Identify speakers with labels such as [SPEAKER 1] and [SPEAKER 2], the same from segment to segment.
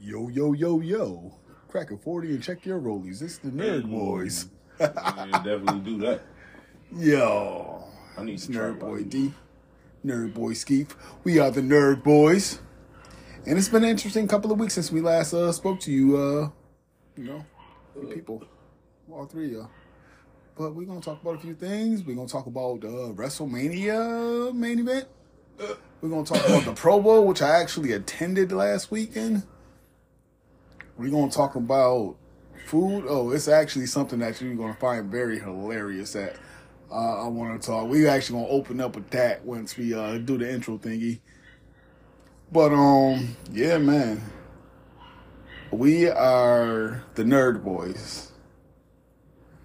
[SPEAKER 1] Yo, yo, yo, yo. Crack a 40 and check your rollies. It's the Nerd Boys.
[SPEAKER 2] Yeah, definitely do that.
[SPEAKER 1] Yo.
[SPEAKER 2] I need to
[SPEAKER 1] Nerd Boy. D. Nerd Boy Skeef. We are the Nerd Boys. And it's been an interesting couple of weeks since we last uh, spoke to you, uh, you know, you people. All three of y'all. But we're going to talk about a few things. We're going to talk about uh, WrestleMania main event. We're to talk about the Pro Bowl, which I actually attended last weekend. We're to talk about food. Oh, it's actually something that you're to find very hilarious that uh, I want to talk. We actually to open up with that once we uh, do the intro thingy. But, um, yeah, man. We are the Nerd Boys.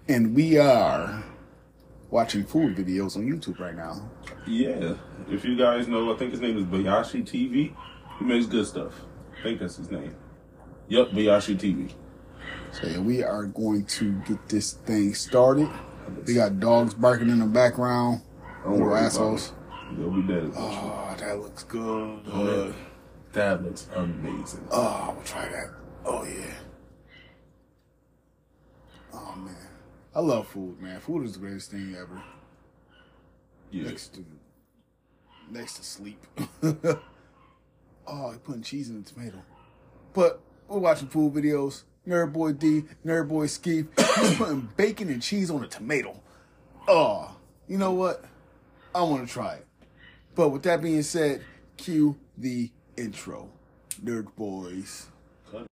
[SPEAKER 1] And we are watching food videos on YouTube right now.
[SPEAKER 2] Yeah. If you guys know, I think his name is Bayashi TV. He makes good stuff. I think that's his name. Yep, Bayashi TV.
[SPEAKER 1] So yeah, we are going to get this thing started. We got dogs barking in the background.
[SPEAKER 2] Don't worry
[SPEAKER 1] assholes.
[SPEAKER 2] They'll be dead.
[SPEAKER 1] Oh, that looks good.
[SPEAKER 2] Uh, that looks amazing.
[SPEAKER 1] Oh, I'm gonna try that. Oh yeah. Oh man, I love food, man. Food is the greatest thing ever.
[SPEAKER 2] Yeah.
[SPEAKER 1] Next to next to sleep. oh, he putting cheese in the tomato. But we're watching food videos. Nerd Boy D, Nerd Boy Skeef. He's putting bacon and cheese on a tomato. Oh, you know what? I want to try it. But with that being said, cue the intro. Nerd Boys.
[SPEAKER 2] Cut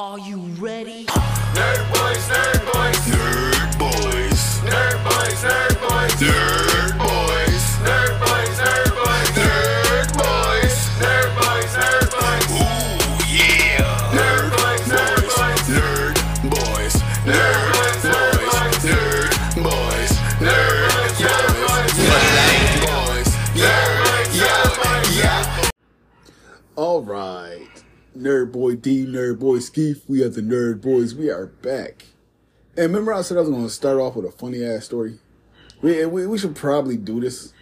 [SPEAKER 3] Are you ready?
[SPEAKER 4] Nerd boys, nerd
[SPEAKER 1] Nerd Boy D, Nerd Boy Skeef. We are the Nerd Boys. We are back. And remember I said I was going to start off with a funny ass story? We, we, we should probably do this.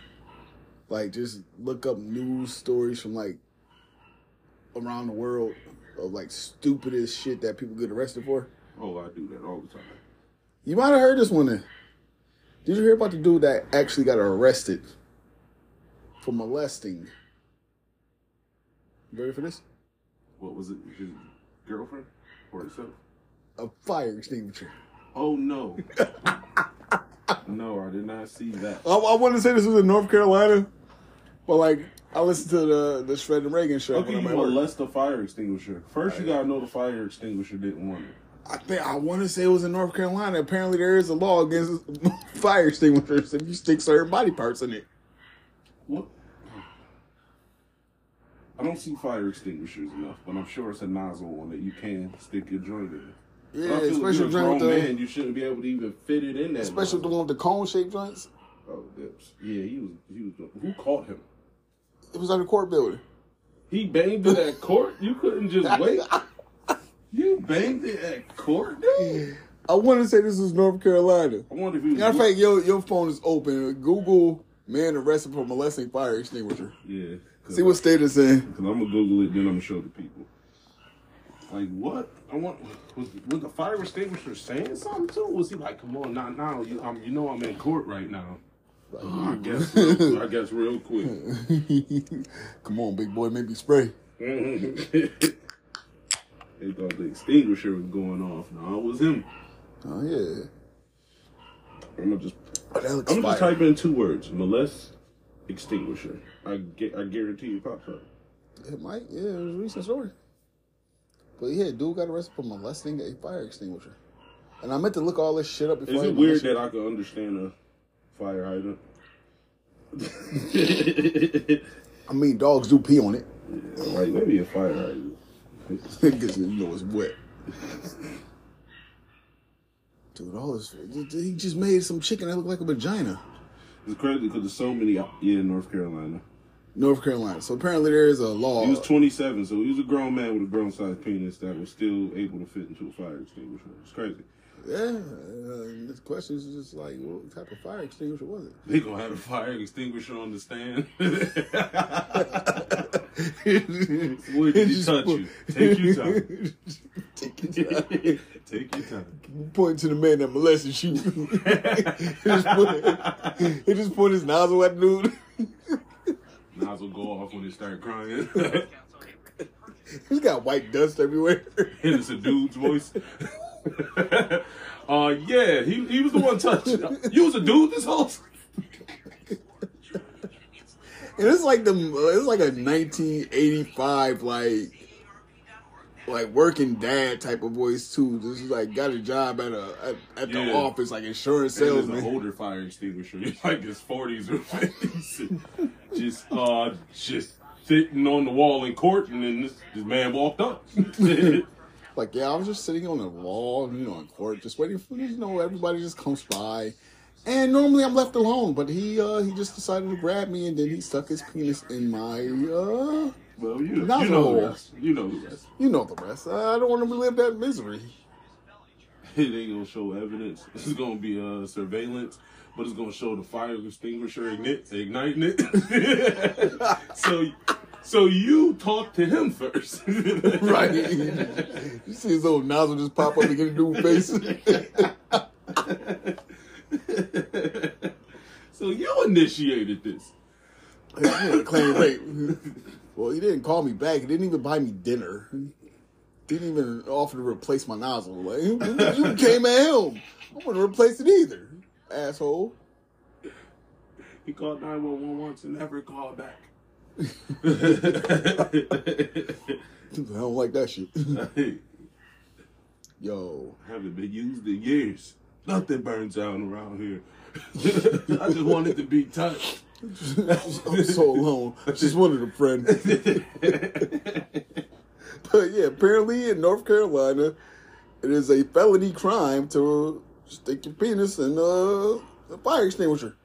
[SPEAKER 1] Like, just look up news stories from, like, around the world of, like, stupidest shit that people get arrested for.
[SPEAKER 2] Oh, I do that all the time.
[SPEAKER 1] You might have heard this one then. Did you hear about the dude that actually got arrested for molesting? You ready for this?
[SPEAKER 2] What was it? His girlfriend or himself?
[SPEAKER 1] A fire extinguisher.
[SPEAKER 2] Oh no. no, I did not see that.
[SPEAKER 1] I, I wanted to say this was in North Carolina, but like I listened to the the Shredd and Ragan show.
[SPEAKER 2] Can you molest a fire extinguisher? First, you gotta know the fire extinguisher didn't want it.
[SPEAKER 1] I think I want to say it was in North Carolina. Apparently, there is a law against fire extinguishers if you stick certain body parts in it.
[SPEAKER 2] What? I don't see fire extinguishers enough, but I'm sure it's a nozzle on that you can stick your joint in.
[SPEAKER 1] Yeah,
[SPEAKER 2] I feel if
[SPEAKER 1] especially
[SPEAKER 2] a
[SPEAKER 1] joint with
[SPEAKER 2] grown
[SPEAKER 1] the,
[SPEAKER 2] man, you shouldn't be able to even fit it in there.
[SPEAKER 1] especially the one with the cone shaped joints.
[SPEAKER 2] Oh, that's, yeah, he was. He was. Who caught him?
[SPEAKER 1] It was on the court building.
[SPEAKER 2] He banged it at court. You couldn't just wait. You banged it at court, dude.
[SPEAKER 1] I want to say this was North Carolina.
[SPEAKER 2] I wonder if he was.
[SPEAKER 1] Matter of fact, your your phone is open. Google man arrested for molesting fire extinguisher.
[SPEAKER 2] yeah.
[SPEAKER 1] See what state it's in.
[SPEAKER 2] Because I'm gonna Google it, then I'm gonna show the people. Like what? I want. Was, was the fire extinguisher saying something too? Was he like, "Come on, not now. You, um, you know I'm in court right now." Oh, I guess. Real, I guess real quick.
[SPEAKER 1] Come on, big boy, maybe spray.
[SPEAKER 2] they thought the extinguisher was going off. No, it was him.
[SPEAKER 1] Oh yeah.
[SPEAKER 2] I'm gonna just.
[SPEAKER 1] Oh,
[SPEAKER 2] I'm gonna just type in two words: molest extinguisher. I get. I guarantee it pops up.
[SPEAKER 1] It might. Yeah, it was a recent story. But yeah, dude got arrested for molesting a fire extinguisher. And I meant to look all this shit up before.
[SPEAKER 2] Is
[SPEAKER 1] I
[SPEAKER 2] it weird that I can understand a fire hydrant?
[SPEAKER 1] I mean, dogs do pee on it.
[SPEAKER 2] like maybe a fire hydrant.
[SPEAKER 1] Because you know it's wet. Dude, all this. He just made some chicken that looked like a vagina.
[SPEAKER 2] It's crazy because there's so many yeah, in North Carolina.
[SPEAKER 1] North Carolina. So apparently there is a law.
[SPEAKER 2] He was 27, so he was a grown man with a grown sized penis that was still able to fit into a fire extinguisher. It's crazy.
[SPEAKER 1] Yeah, uh, this question is just like, what type of fire extinguisher was it?
[SPEAKER 2] They gonna have a fire extinguisher on the stand. He
[SPEAKER 1] Just
[SPEAKER 2] touch you? Take your time.
[SPEAKER 1] Take your time.
[SPEAKER 2] Take your time.
[SPEAKER 1] Point to the man that molested you. he, just put, he just put his nozzle at the dude.
[SPEAKER 2] Nozzle go off when they start crying.
[SPEAKER 1] He's got white dust everywhere.
[SPEAKER 2] and it's a dude's voice. uh, yeah, he, he was the one touching. You was a dude this whole time?
[SPEAKER 1] And it's like the it's like a 1985 like like working dad type of voice too. This is like got a job at a at, at the office like insurance
[SPEAKER 2] was an
[SPEAKER 1] salesman.
[SPEAKER 2] older fire extinguisher, like his forties or fifties, just uh, just sitting on the wall in court, and then this, this man walked up.
[SPEAKER 1] Like yeah, I was just sitting on the wall, you know, in court, just waiting for you know everybody just comes by. And normally I'm left alone, but he uh he just decided to grab me and then he stuck his penis in my uh
[SPEAKER 2] well, you, you know the rest. You know the rest.
[SPEAKER 1] you know the rest. I don't want to relive that misery.
[SPEAKER 2] It ain't gonna show evidence. It's gonna be uh, surveillance, but it's gonna show the fire extinguisher igniting it. so, so you talk to him first,
[SPEAKER 1] Right. you see his little nozzle just pop up and get a dude face.
[SPEAKER 2] so you initiated this.
[SPEAKER 1] Claim rape. Well, he didn't call me back. He didn't even buy me dinner. Didn't even offer to replace my nozzle. Like you came at him. I to replace it either, asshole.
[SPEAKER 2] He called nine one one once and never called back.
[SPEAKER 1] I don't like that shit.
[SPEAKER 2] Hey,
[SPEAKER 1] Yo,
[SPEAKER 2] haven't been used in years. Nothing burns out around here. I just wanted to be touched.
[SPEAKER 1] I'm so alone. I Just wanted a friend. But yeah, apparently in North Carolina, it is a felony crime to stick your penis in uh, a fire extinguisher.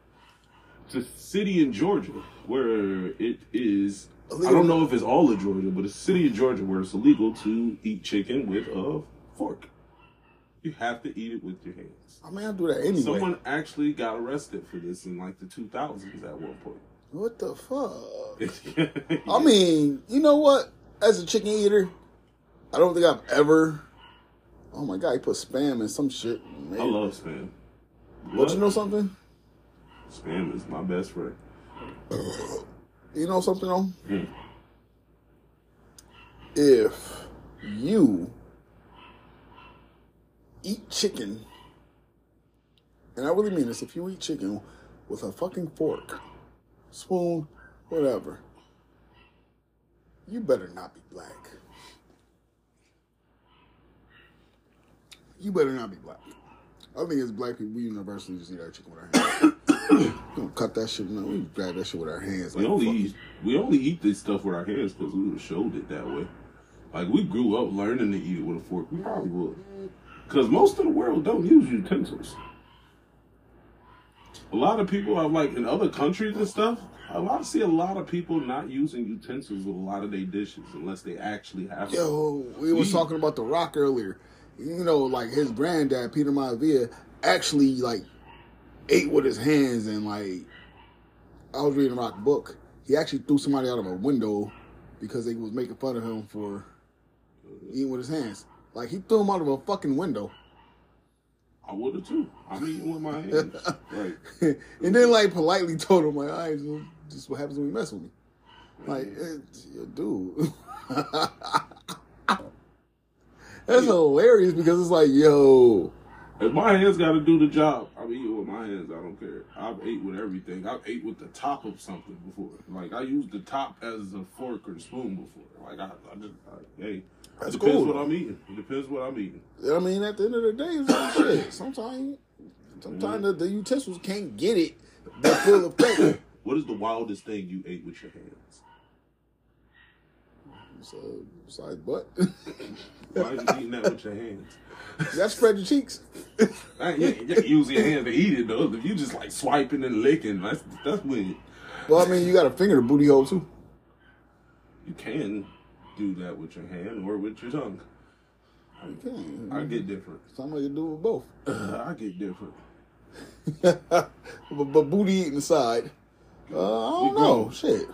[SPEAKER 2] It's a city in Georgia where it is. I don't know if it's all of Georgia, but it's a city in Georgia where it's illegal to eat chicken with a fork. You have to eat it with your hands.
[SPEAKER 1] I mean, I do that anyway.
[SPEAKER 2] Someone actually got arrested for this in like the 2000s at one point.
[SPEAKER 1] What the fuck? I mean, you know what? As a chicken eater, I don't think I've ever. Oh my god, he put spam in some shit.
[SPEAKER 2] I love spam.
[SPEAKER 1] But you know something?
[SPEAKER 2] Spam is my best friend.
[SPEAKER 1] You know something though?
[SPEAKER 2] Hmm.
[SPEAKER 1] If you eat chicken, and I really mean this, if you eat chicken with a fucking fork, spoon, whatever, you better not be black. You better not be black. I think as black people, we universally just eat our chicken with our hands. We don't cut that shit. No, we grab that shit with our hands.
[SPEAKER 2] We
[SPEAKER 1] like
[SPEAKER 2] only eat we only eat this stuff with our hands because we were showed it that way. Like we grew up learning to eat it with a fork. We probably would, because most of the world don't use utensils. A lot of people are like in other countries and stuff. A lot see a lot of people not using utensils with a lot of their dishes unless they actually have. to.
[SPEAKER 1] Yo, we was
[SPEAKER 2] We-
[SPEAKER 1] talking about The Rock earlier. You know, like his granddad, Peter Maivia, actually like ate with his hands and like I was reading a Rock book. He actually threw somebody out of a window because they was making fun of him for eating with his hands. Like he threw him out of a fucking window.
[SPEAKER 2] I would have too. I'm eating with my hands. right.
[SPEAKER 1] and then like politely told him like, all right, so this is what happens when you mess with me. Like, eh, dude. That's hilarious because it's like, yo,
[SPEAKER 2] If my hands got to do the job, I'm eating with my hands. I don't care. I've ate with everything. I've ate with the top of something before. Like I used the top as a fork or spoon before. Like I, I just, I, hey,
[SPEAKER 1] That's
[SPEAKER 2] it depends
[SPEAKER 1] cool,
[SPEAKER 2] what. I'm eating. It depends what I'm eating.
[SPEAKER 1] I mean, at the end of the day, it's like shit. Sometimes, sometimes the, the utensils can't get it the full effect.
[SPEAKER 2] What is the wildest thing you ate with your hands?
[SPEAKER 1] So, besides butt,
[SPEAKER 2] Why are you eating that with your hands?
[SPEAKER 1] got spread your cheeks.
[SPEAKER 2] I, you, you can use your hands to eat it though. If you just like swiping and licking, that's that's weird.
[SPEAKER 1] Well, I mean, you got to finger the booty hole too.
[SPEAKER 2] You can do that with your hand or with your tongue.
[SPEAKER 1] You can.
[SPEAKER 2] I get different.
[SPEAKER 1] Somebody can do with both.
[SPEAKER 2] I get different.
[SPEAKER 1] but, but booty eating aside, uh, I don't
[SPEAKER 2] We
[SPEAKER 1] know. Shit.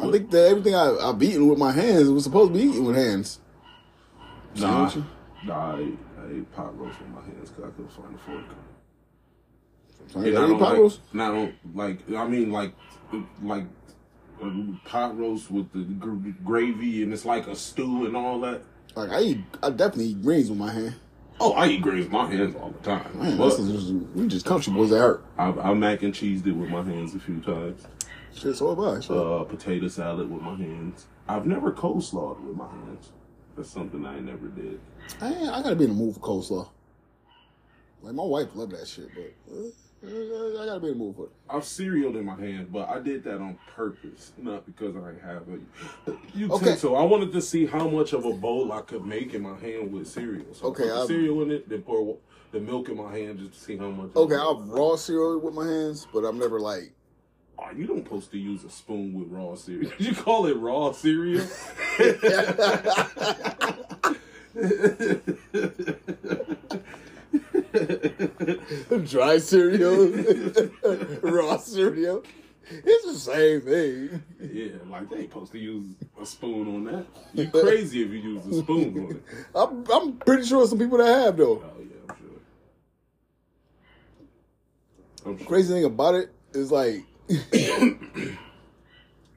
[SPEAKER 1] I think that everything I, I've eaten with my hands was supposed to be eaten with hands.
[SPEAKER 2] Nah,
[SPEAKER 1] Sandwich?
[SPEAKER 2] nah, I, ate- I ate pot roast with my hands because I couldn't find a fork.
[SPEAKER 1] So
[SPEAKER 2] And
[SPEAKER 1] you
[SPEAKER 2] I
[SPEAKER 1] eat
[SPEAKER 2] don't
[SPEAKER 1] pot
[SPEAKER 2] like,
[SPEAKER 1] roast?
[SPEAKER 2] I don't like. I mean, like, like uh, pot roast with the gr- gravy, and it's like a stew and all that.
[SPEAKER 1] Like I eat, I definitely eat greens with my hand.
[SPEAKER 2] Oh, I eat greens with my hands all the time.
[SPEAKER 1] Man,
[SPEAKER 2] but
[SPEAKER 1] is just, we just country boys that hurt.
[SPEAKER 2] I've, I mac and cheesed it with my hands a few times.
[SPEAKER 1] Shit, so have I. Shit.
[SPEAKER 2] Uh, potato salad with my hands. I've never coleslawed with my hands. That's something I never did.
[SPEAKER 1] I, I gotta be in the mood for coleslaw. Like my wife love that shit, but uh, I gotta be in the mood for it.
[SPEAKER 2] I've cerealed in my hand, but I did that on purpose, not because I have a
[SPEAKER 1] Okay.
[SPEAKER 2] utensil. I wanted to see how much of a bowl I could make in my hand with cereal. So
[SPEAKER 1] Okay,
[SPEAKER 2] I put
[SPEAKER 1] I've-
[SPEAKER 2] cereal in it, then pour the milk in my hand just to see how much.
[SPEAKER 1] Okay, I've raw cereal with my hands, but I'm never like.
[SPEAKER 2] Oh, you don't supposed to use a spoon with raw cereal. you call it raw cereal?
[SPEAKER 1] Dry cereal, raw cereal. It's the same thing.
[SPEAKER 2] yeah, like they ain't supposed to use a spoon on that. You crazy if you use a spoon on it.
[SPEAKER 1] I'm, I'm pretty sure some people that have though.
[SPEAKER 2] Oh yeah, I'm sure. I'm sure.
[SPEAKER 1] Crazy thing about it is like,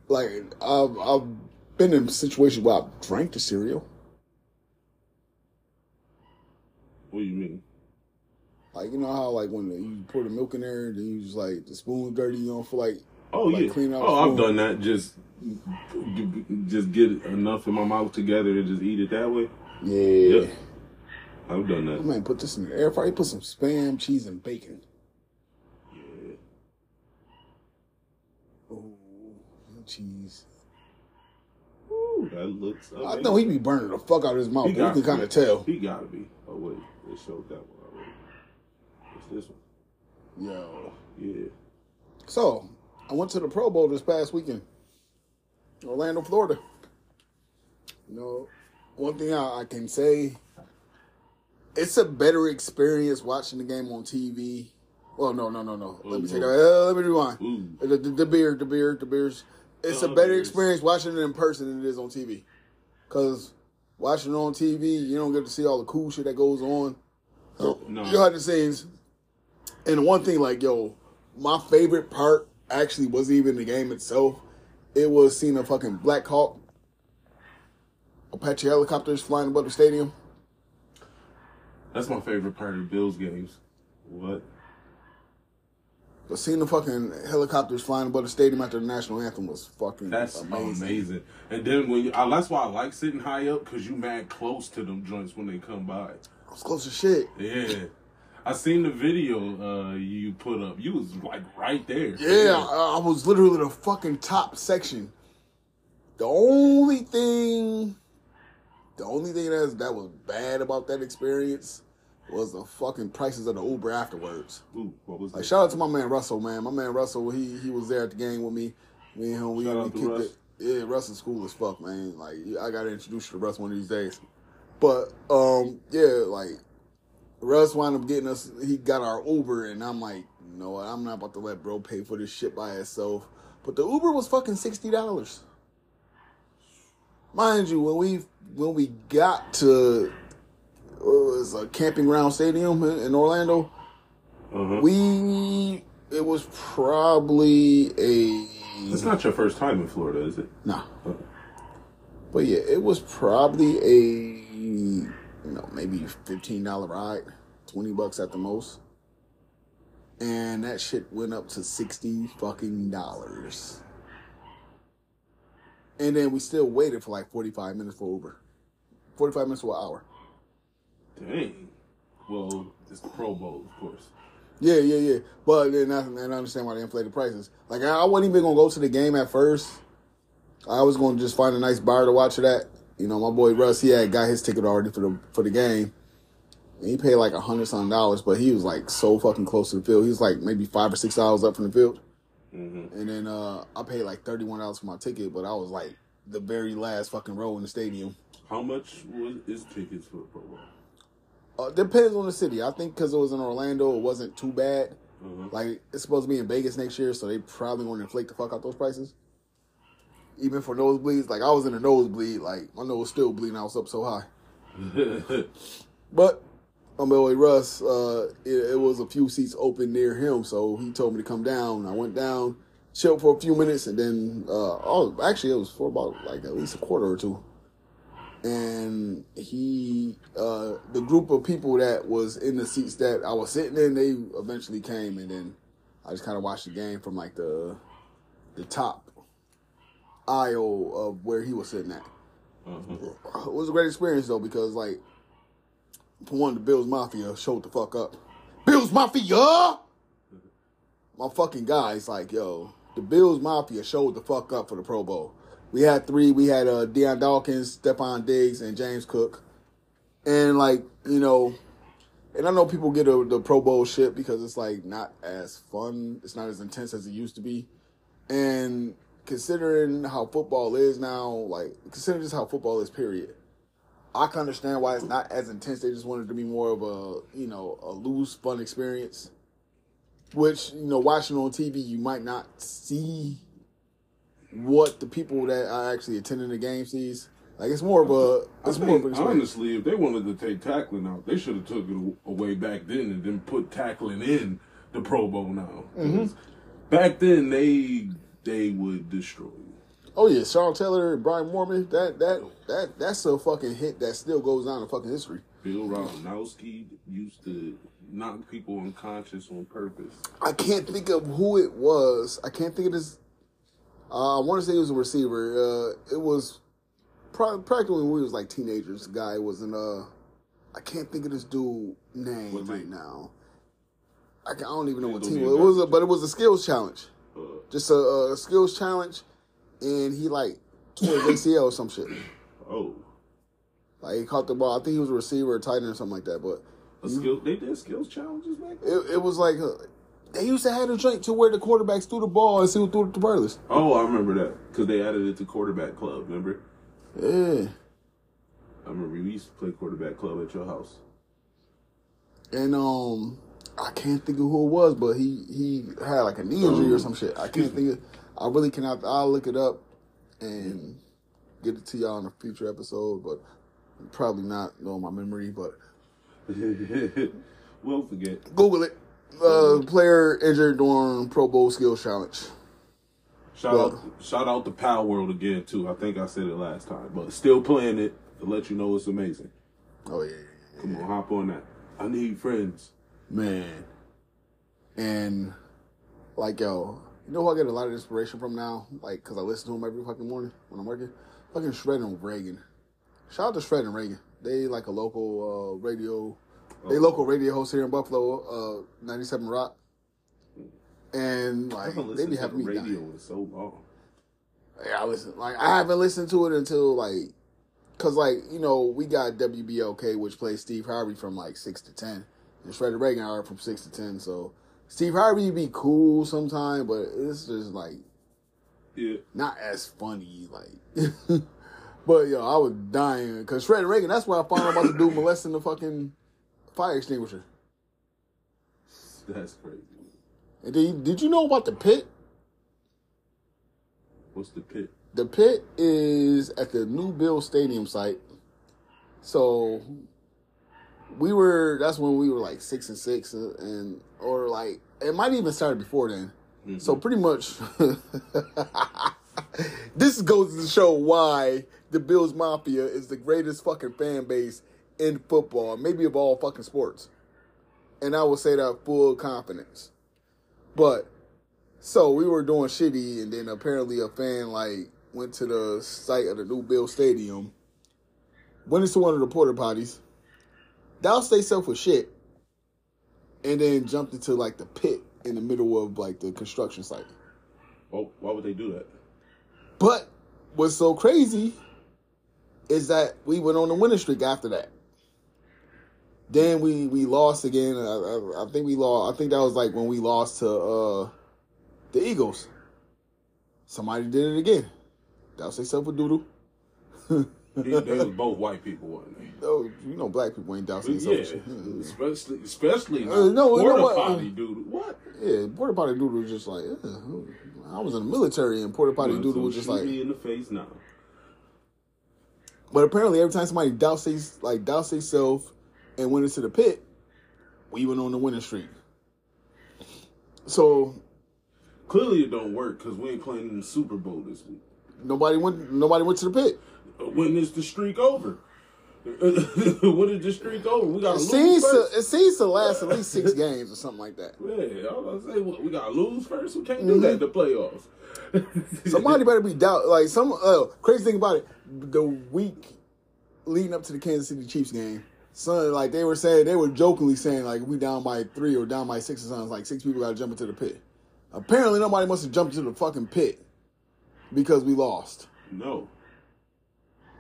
[SPEAKER 1] like I've I've been in situations where I've drank the cereal.
[SPEAKER 2] What do you mean?
[SPEAKER 1] Like you know how like when you pour the milk in there, then you just like the spoon's dirty. You don't feel like
[SPEAKER 2] Oh
[SPEAKER 1] Like
[SPEAKER 2] yeah.
[SPEAKER 1] clean out
[SPEAKER 2] oh, I've done that. Just just get enough in my mouth together and just eat it that way.
[SPEAKER 1] yeah.
[SPEAKER 2] Yeah. I've done that.
[SPEAKER 1] man put this in the air fryer. Put some spam, cheese, and bacon.
[SPEAKER 2] Yeah.
[SPEAKER 1] Oh, cheese.
[SPEAKER 2] Ooh, that looks.
[SPEAKER 1] I know he be burning the fuck out of his mouth.
[SPEAKER 2] He
[SPEAKER 1] but You can kind of tell.
[SPEAKER 2] He gotta be. Oh wait, it showed that one already. What's this one?
[SPEAKER 1] Yo.
[SPEAKER 2] Yeah.
[SPEAKER 1] So, I went to the Pro Bowl this past weekend. Orlando, Florida. You know, one thing I, I can say, it's a better experience watching the game on TV. Well, no, no, no, no. Let me take that. Uh, let me rewind. The, the, the beer, the beer, the beers. It's a better experience watching it in person than it is on TV. Because watching it on TV, you don't get to see all the cool shit that goes on. So,
[SPEAKER 2] No.
[SPEAKER 1] you behind the scenes. And one thing, like, yo, my favorite part actually wasn't even the game itself. It was seeing a fucking Black Hawk Apache helicopters flying above the stadium.
[SPEAKER 2] That's my favorite part of Bills games. What?
[SPEAKER 1] But seeing the fucking helicopters flying above the stadium after the national anthem was fucking
[SPEAKER 2] That's
[SPEAKER 1] amazing.
[SPEAKER 2] amazing. And then when you, uh, that's why I like sitting high up because you mad close to them joints when they come by.
[SPEAKER 1] I was close as shit.
[SPEAKER 2] Yeah. I seen the video uh, you put up. You was like right there.
[SPEAKER 1] Yeah, I, I was literally the fucking top section. The only thing, the only thing that that was bad about that experience was the fucking prices of the Uber afterwards.
[SPEAKER 2] Ooh, what was
[SPEAKER 1] Like
[SPEAKER 2] that?
[SPEAKER 1] shout out to my man Russell, man. My man Russell, he he was there at the game with me. Me and him, we,
[SPEAKER 2] Shout
[SPEAKER 1] we kicked it. Yeah, Russell's cool as fuck, man. Like I gotta introduce you to Russ one of these days. But um, yeah, like Russ wound up getting us. He got our Uber, and I'm like, you know what? I'm not about to let bro pay for this shit by himself. But the Uber was fucking sixty dollars. Mind you, when we when we got to uh, it was a Camping World Stadium in, Orlando,
[SPEAKER 2] Uh-huh.
[SPEAKER 1] we it was probably a
[SPEAKER 2] it's not your first time in Florida, is it?
[SPEAKER 1] nah.
[SPEAKER 2] Okay.
[SPEAKER 1] But yeah, it was probably a you know maybe fifteen dollar ride, twenty bucks at the most, and that shit went up to sixty fucking dollars. And then we still waited for like forty five minutes for Uber, forty five minutes to an hour.
[SPEAKER 2] Dang. Well, it's the Pro Bowl, of course.
[SPEAKER 1] Yeah, yeah, yeah. But then I, and I understand why they inflated prices. Like I, I wasn't even gonna go to the game at first. I was gonna just find a nice bar to watch it at. You know, my boy Russ, he had got his ticket already for the for the game. And he paid like a hundred something dollars, but he was like so fucking close to the field. He was like maybe five or six dollars up from the field.
[SPEAKER 2] Mm-hmm.
[SPEAKER 1] And then uh I paid like thirty one dollars for my ticket, but I was like the very last fucking row in the stadium.
[SPEAKER 2] How much was is tickets for the Pro Bowl?
[SPEAKER 1] Uh, depends on the city. I think because it was in Orlando, it wasn't too bad.
[SPEAKER 2] Uh-huh.
[SPEAKER 1] Like it's supposed to be in Vegas next year, so they probably want to inflate the fuck out those prices. Even for nosebleeds, like I was in a nosebleed, like my nose was still bleeding. I was up so high. But my boy Russ, uh, it, it was a few seats open near him, so he told me to come down. I went down, chilled for a few minutes, and then uh, oh, actually it was for about like at least a quarter or two. And he, uh, the group of people that was in the seats that I was sitting in, they eventually came, and then I just kind of watched the game from like the the top aisle of where he was sitting at.
[SPEAKER 2] Uh-huh.
[SPEAKER 1] It was a great experience though because like for one, the Bills Mafia showed the fuck up. Bills Mafia, my fucking guys like yo, the Bills Mafia showed the fuck up for the Pro Bowl. We had three. We had uh, Dion Dawkins, Stefon Diggs, and James Cook, and like you know, and I know people get a, the Pro Bowl shit because it's like not as fun. It's not as intense as it used to be, and considering how football is now, like considering just how football is, period. I can understand why it's not as intense. They just wanted to be more of a, you know, a loose, fun experience. Which, you know, watching on TV, you might not see what the people that are actually attending the game sees. Like it's more of a,
[SPEAKER 2] I
[SPEAKER 1] it's more of
[SPEAKER 2] honestly, if they wanted to take tackling out, they should have took it away back then and then put tackling in the Pro Bowl now.
[SPEAKER 1] Mm-hmm.
[SPEAKER 2] Back then, they they would destroy you.
[SPEAKER 1] Oh yeah, Sean Taylor and Brian Moorman. That that that that's a fucking hit that still goes down in fucking history.
[SPEAKER 2] Bill Romanowski used to knock people unconscious on purpose.
[SPEAKER 1] I can't think of who it was. I can't think of this. Uh, I want to say he was a receiver. Uh, it was pro- practically when we was like teenagers. The guy was in uh, I can't think of this dude name
[SPEAKER 2] What
[SPEAKER 1] right
[SPEAKER 2] team?
[SPEAKER 1] now. I, can, I don't even know what team it was. It was
[SPEAKER 2] matter.
[SPEAKER 1] a, but it was a skills challenge.
[SPEAKER 2] Uh,
[SPEAKER 1] Just a, a skills challenge, and he like tore his ACL or some shit.
[SPEAKER 2] oh,
[SPEAKER 1] Like he caught the ball. I think he was a receiver or tight end or something like that. But
[SPEAKER 2] a skill. They did skills challenges back then.
[SPEAKER 1] it, it was like uh, they used to have a drink to where the quarterbacks threw the ball and see who threw it the furthest.
[SPEAKER 2] Oh, I remember that because they added it to quarterback club. Remember?
[SPEAKER 1] Yeah.
[SPEAKER 2] I remember we used to play quarterback club at your house.
[SPEAKER 1] And um, I can't think of who it was, but he he had like a knee injury or some shit. I can't think of. I really cannot. I'll look it up and get it to y'all in a future episode, but probably not know my memory. But
[SPEAKER 2] we'll forget.
[SPEAKER 1] Google it. Uh, player injured during Pro Bowl skills challenge.
[SPEAKER 2] Shout
[SPEAKER 1] Well-
[SPEAKER 2] out, shout out to Palworld again too. I think I said it last time, but still playing it to let you know it's amazing.
[SPEAKER 1] Oh yeah, yeah, yeah.
[SPEAKER 2] Come on, hop on that. I need friends.
[SPEAKER 1] man. And like yo, you know who I get a lot of inspiration from now? Like, cause I listen to him every fucking morning when I'm working. Fucking Shredd and Ragan. Shout out to Shredd and Ragan. They like a local uh, radio. They local radio host here in Buffalo, uh, 97 Rock. And like they be
[SPEAKER 2] to
[SPEAKER 1] having
[SPEAKER 2] the
[SPEAKER 1] me
[SPEAKER 2] radio so long.
[SPEAKER 1] Yeah, I listen. Like I haven't listened to it until like, cause like you know we got WBLK which plays Steve Harvey from like six to ten, and Shredder Ragan are from six to ten. So Steve Harvey be cool sometime, but it's just like
[SPEAKER 2] Yeah,
[SPEAKER 1] not as funny. Like, but yo, I was dying because Shredder Ragan. That's where I found out about the dude molesting the fucking fire extinguisher.
[SPEAKER 2] that's crazy.
[SPEAKER 1] And did, did you know about the pit?
[SPEAKER 2] What's the pit?
[SPEAKER 1] The pit is at the new Bill Stadium site. So we were that's when we were like six and six uh, and or like it might even started before then. So pretty much this goes to show why the Bills Mafia is the greatest fucking fan base in football, maybe of all fucking sports. And I will say that full confidence. But so we were doing shitty, and then apparently a fan like went to the site of the new Bill Stadium, went into one of the porta potties, doused themselves with shit, and then jumped into like the pit in the middle of like the construction site.
[SPEAKER 2] Why, why would they do that?
[SPEAKER 1] But what's so crazy is that we went on a winning streak after that. Then we we lost again. I, I, I think we lost. I think that was like when we lost to uh the Eagles. Somebody did it again. Douse themselves with doodle.
[SPEAKER 2] They, they was both white people, wasn't they?
[SPEAKER 1] Oh, you know, black people ain't dousing
[SPEAKER 2] Yeah, especially especially
[SPEAKER 1] Uh, no, know
[SPEAKER 2] porta
[SPEAKER 1] what?
[SPEAKER 2] potty dude. What?
[SPEAKER 1] Yeah, porta potty doodle was just like. I was in the military and porta potty doodle was just like.
[SPEAKER 2] me in the face now.
[SPEAKER 1] But apparently, every time somebody doused they, like doused themselves and went into the pit, we went on the winning streak. So
[SPEAKER 2] Clearly, it don't work because we ain't playing in the Super Bowl this week.
[SPEAKER 1] nobody went. Nobody went to the pit.
[SPEAKER 2] When is the streak over? when is the streak over? We got
[SPEAKER 1] It seems
[SPEAKER 2] lose
[SPEAKER 1] to,
[SPEAKER 2] first.
[SPEAKER 1] it seems to last at least six games or something like that.
[SPEAKER 2] Yeah, I was gonna say what, we got to lose first. We can't do that in the playoffs.
[SPEAKER 1] Mm-hmm. Somebody better be doubt. Like some uh, crazy thing about it, the week leading up to the Kansas City Chiefs game, son, like they were saying, they were jokingly saying like we down by three or down by six or something, like six people got to jump into the pit. Apparently, nobody must have jumped into the fucking pit because we lost.
[SPEAKER 2] no,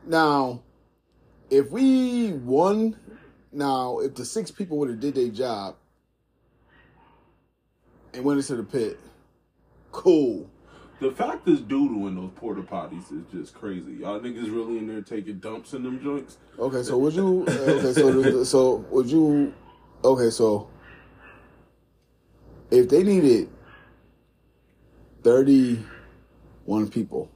[SPEAKER 1] Now, if we won, now if the six people would have did their job and went into the pit, cool.
[SPEAKER 2] The fact is doodle in those porta potties is just crazy. Y'all niggas really in there taking dumps in them joints.
[SPEAKER 1] Okay, so would you? Okay, so so would you? Okay, so if they needed thirty-one people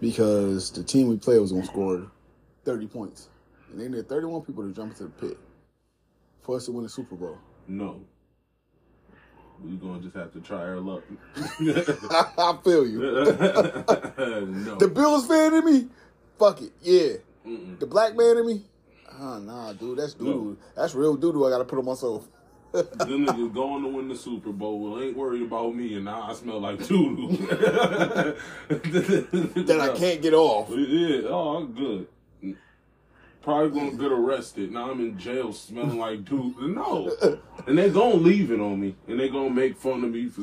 [SPEAKER 1] because the team we played was gonna score thirty points, and they needed thirty-one people to jump into the pit for us to win the Super Bowl.
[SPEAKER 2] No, we gonna just have to try our luck.
[SPEAKER 1] I feel you.
[SPEAKER 2] no,
[SPEAKER 1] The Bills fan in me, fuck it, yeah.
[SPEAKER 2] Mm-mm.
[SPEAKER 1] The black man in me, ah nah, dude, that's doodoo. That's real doodoo. I gotta put on myself.
[SPEAKER 2] Them niggas going to win the Super Bowl. Well, ain't worried about me, and now I smell like doodoo.
[SPEAKER 1] that I can't get off.
[SPEAKER 2] Yeah, oh, I'm good. Probably gonna get arrested. Now I'm in jail smelling like dude. No. And they're gonna leave it on me. And they're gonna make fun of me for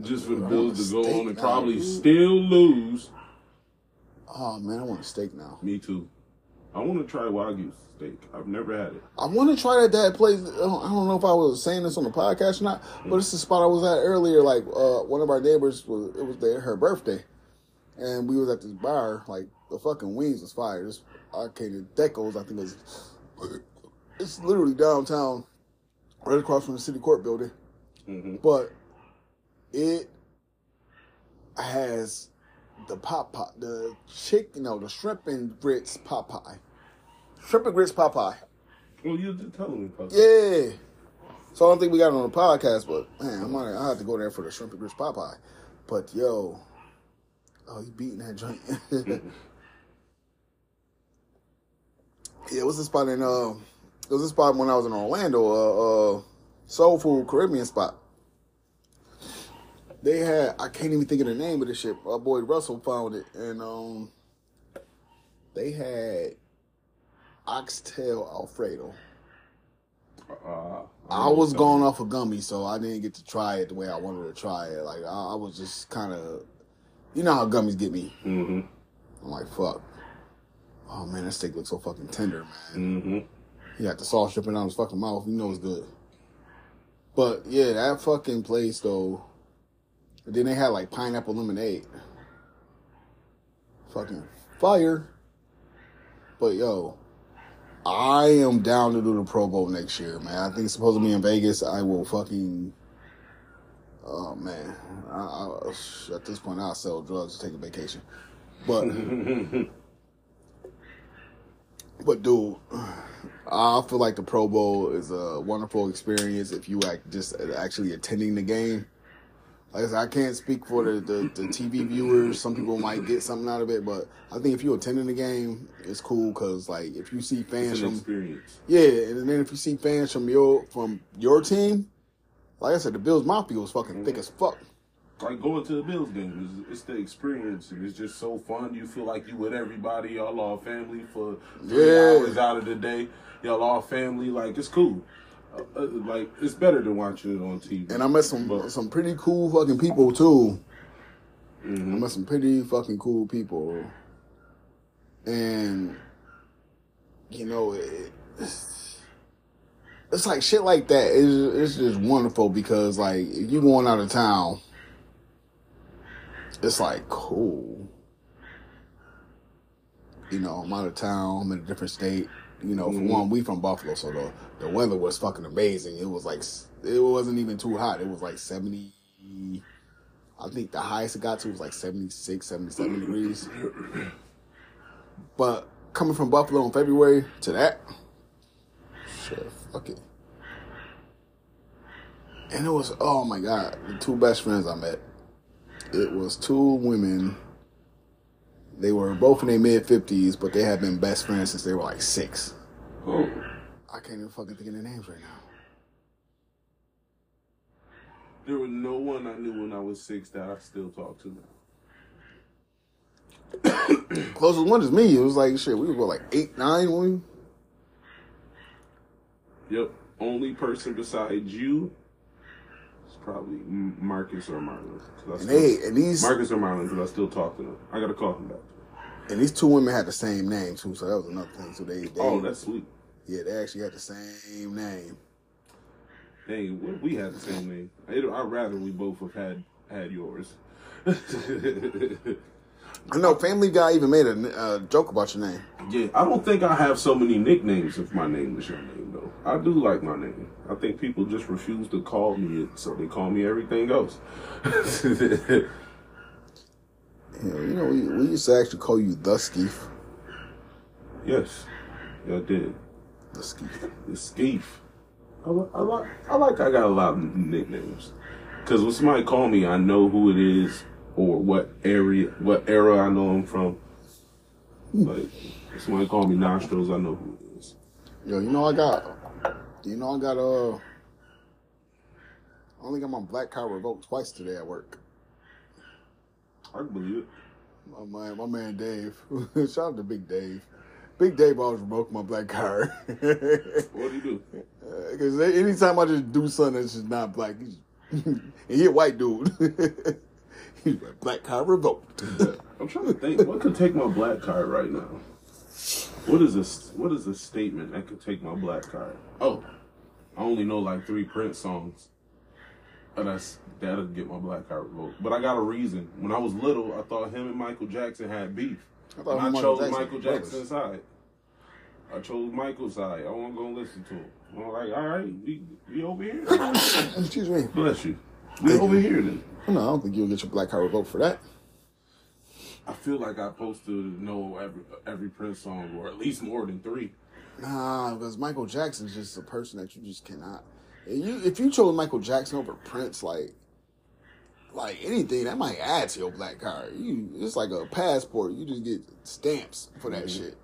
[SPEAKER 2] just for the Bills to go on and
[SPEAKER 1] now,
[SPEAKER 2] probably
[SPEAKER 1] dude.
[SPEAKER 2] still lose.
[SPEAKER 1] Oh man, I want a steak now.
[SPEAKER 2] Me too. I wanna try Wagyu steak. I've never had it.
[SPEAKER 1] I want to try that that place. I don't I don't know if I was saying this on the podcast or not, but it's the spot I was at earlier. Like uh, one of our neighbors was it was their her birthday, and we was at this bar. Like the fucking wings was fire. This arcade Decos, I think is. It's literally downtown, right across from the city court building.
[SPEAKER 2] hmm
[SPEAKER 1] but it has the pop pie, the chicken, no, the shrimp and grits pot pie, shrimp and grits pot pie.
[SPEAKER 2] Well, you just telling me about
[SPEAKER 1] Yeah. So I don't think we got it on the podcast, but man, I might I have to go there for the shrimp and grits pot pie. But yo, oh, you beating that joint? yeah, what's a spot in uh, it was a spot when I was in Orlando, uh, uh soul food Caribbean spot. They had I can't even think of the name of the shit. Our boy Russell found it, and um, they had oxtail Alfredo.
[SPEAKER 2] Uh,
[SPEAKER 1] I was going off of gummy, so I didn't get to try it the way I wanted to try it. Like I, I was just kind of, you know how gummies get me.
[SPEAKER 2] hmm
[SPEAKER 1] I'm like, fuck. Oh man, that steak looks so fucking tender, man.
[SPEAKER 2] hmm
[SPEAKER 1] He got the sauce dripping out his fucking mouth. You know it's good. But yeah, that fucking place though. Then they had like pineapple lemonade. Fucking fire. But yo, I am down to do the Pro Bowl next year, man. I think it's supposed to be in Vegas. I will fucking. Oh man, I, I, at this point I'll sell drugs to take a vacation. But but dude, I feel like the Pro Bowl is a wonderful experience if you like just actually attending the game. Like I said, I can't speak for the, the, the TV viewers. Some people might get something out of it, but I think if you're attending the game, it's cool because like if you see fans from
[SPEAKER 2] experience.
[SPEAKER 1] yeah, and then if you see fans from your from your team, like I said, the Bills Mafia was fucking thick mm. as fuck.
[SPEAKER 2] Like going to the Bills game, it's, it's the experience, and it's just so fun. You feel like you with everybody. Y'all all family for three
[SPEAKER 1] Yeah.
[SPEAKER 2] hours out of the day. Y'all all family. Like it's cool. Uh, uh, like it's better than watching it on TV.
[SPEAKER 1] And I met some
[SPEAKER 2] But-
[SPEAKER 1] some pretty cool fucking people too. I
[SPEAKER 2] Mhm.
[SPEAKER 1] met some pretty fucking cool people, and you know, it, it's, it's like shit like that. It's, it's just wonderful because like if you going out of town, it's like cool. You know, I'm out of town. I'm in a different state. You know, for
[SPEAKER 2] Mhm.
[SPEAKER 1] one, we from Buffalo, so the the weather was fucking amazing. It was like it wasn't even too hot. It was like seventy. I think the highest it got to was like 76, 77 degrees. But coming from Buffalo in February to that, shit, fuck it. And it was, oh my God, the two best friends I met. It was two women. They were both in their mid 50s, but they had been best friends since they were like six.
[SPEAKER 2] Oh,
[SPEAKER 1] I can't even fucking think of their names right now.
[SPEAKER 2] there was no one I knew when I was six that I still talk to now.
[SPEAKER 1] Closest one is me. It was like, shit, we were like eight, nine when we.
[SPEAKER 2] Yep. Only person besides you probably Marcus or Marlon.
[SPEAKER 1] And
[SPEAKER 2] still-
[SPEAKER 1] they, and these,
[SPEAKER 2] Marcus or Marlon, because I still talk to them. I gotta call them back.
[SPEAKER 1] and these two women had the same name too, so that was another thing. So they, they
[SPEAKER 2] Oh, that's sweet.
[SPEAKER 1] yeah, they actually had the same name.
[SPEAKER 2] Dang, what we had the same name? I'd, I'd rather we both have had had yours.
[SPEAKER 1] I know Family Guy even made a uh, joke about your name.
[SPEAKER 2] yeah, I don't think I have so many nicknames if my name was your name. I do like my name. I think people just refuse to call me it, so they call me everything else.
[SPEAKER 1] You know, you know we, we used to actually call you the Skeef.
[SPEAKER 2] yes, yeah, I did.
[SPEAKER 1] The Skeef.
[SPEAKER 2] The Skeef. I, I like. I like. I got a lot of nicknames. Cause when somebody call me, I know who it is or what area, what era I know them from. Like, if somebody call me Nostrils, I know who it is.
[SPEAKER 1] Yo, you know I got, you know I got uh, I only got my black card revoked twice today at work.
[SPEAKER 2] I can believe it.
[SPEAKER 1] My man, my man Dave. Shout out to Big Dave. Big Dave always revoked my black card.
[SPEAKER 2] What do you do?
[SPEAKER 1] Because anytime I just do something that's just not black, he's, and he a white dude. he's like, black card revoked.
[SPEAKER 2] I'm trying to think. What could take my black card right now? What is this? What is a statement that could take my black card? Oh, I only know like three Prince songs. And that's that'll get my black card revoked. But I got a reason. When I was little, I thought him and Michael Jackson had beef.
[SPEAKER 1] I thought
[SPEAKER 2] And I
[SPEAKER 1] and
[SPEAKER 2] chose
[SPEAKER 1] Michael
[SPEAKER 2] Michael
[SPEAKER 1] Jackson
[SPEAKER 2] Jackson's side. I chose Michael's side. I wasn't gonna listen to him. I'm like, all right, we we over here.
[SPEAKER 1] Excuse me.
[SPEAKER 2] Bless you. We over here then.
[SPEAKER 1] No, I don't think you'll get your black card revoked for that.
[SPEAKER 2] I feel like I'm supposed to know every every Prince song, or at least more than three.
[SPEAKER 1] Nah, because Michael Jackson's just a person that you just cannot. If you if you chose Michael Jackson over Prince, like like anything, that might add to your black card. You it's like a passport. You just get stamps for that mm-hmm. shit.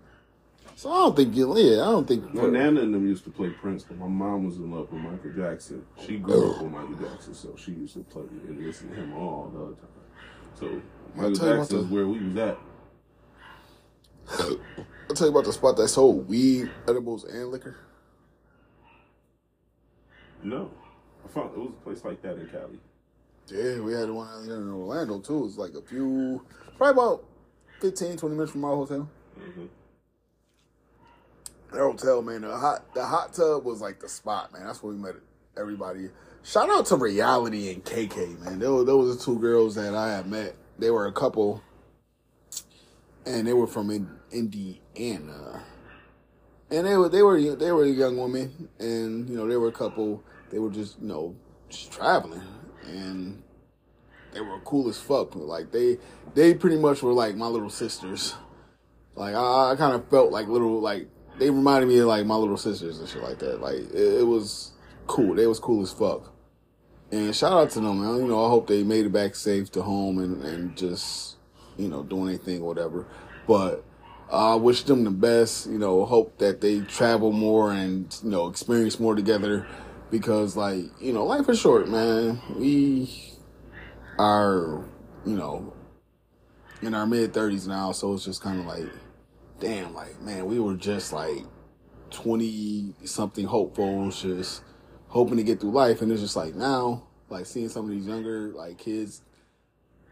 [SPEAKER 1] So I don't think you. Yeah, I don't think.
[SPEAKER 2] My nana and them used to play Prince, but my mom was in love with Michael Jackson. She grew up with Michael Jackson, so she used to play and listen to him all the time. So Michael
[SPEAKER 1] tell you about
[SPEAKER 2] Jackson's
[SPEAKER 1] the-
[SPEAKER 2] where we was at.
[SPEAKER 1] I'll tell you about the spot that sold weed, edibles, and liquor.
[SPEAKER 2] No, I found it was a place like that in Cali.
[SPEAKER 1] Yeah, we had one out here in Orlando too. It's like a few, probably about 15, 20 minutes from our hotel.
[SPEAKER 2] hmm
[SPEAKER 1] That hotel, man, the hot the hot tub was like the spot, man. That's where we met everybody. Shout out to Reality and KK, man. Those those are the two girls that I had met. They were a couple, and they were from in, Indiana, and they were they were they were young women, and you know they were a couple. They were just you know just traveling, and they were cool as fuck. Like they they pretty much were like my little sisters. Like I, I kind of felt like little like they reminded me of like my little sisters and shit like that. Like it, it was cool. They was cool as fuck. And shout out to them, man. You know, I hope they made it back safe to home and and just you know doing anything whatever. But I wish them the best. You know, hope that they travel more and you know experience more together because like you know life is short, man. We are you know in our mid thirties now, so it's just kind of like, damn, like man, we were just like twenty something hopefuls, just hoping to get through life, and it's just like now, like seeing some of these younger like kids,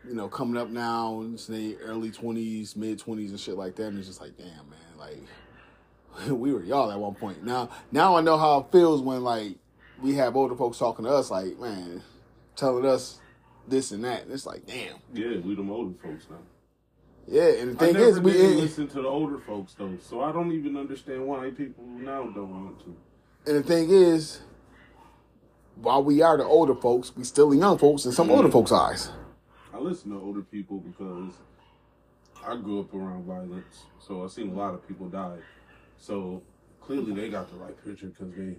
[SPEAKER 1] you know, coming up now in say early twenties, mid twenties, and shit like that, and it's just like, damn, man, like we were y'all at one point. Now, now I know how it feels when like we have older folks talking to us, like man, telling us this and that. And it's like, damn.
[SPEAKER 2] Yeah, we them older folks now.
[SPEAKER 1] Yeah, and the
[SPEAKER 2] I
[SPEAKER 1] thing
[SPEAKER 2] never
[SPEAKER 1] is, we
[SPEAKER 2] listen to the older folks though, so I don't even understand why people now don't want to.
[SPEAKER 1] And the thing is, while we are the older folks, we still the young folks in some older mm. folks' eyes.
[SPEAKER 2] I listen to older people because I grew up around violence, so I've seen a lot of people die. So clearly they got the right picture because they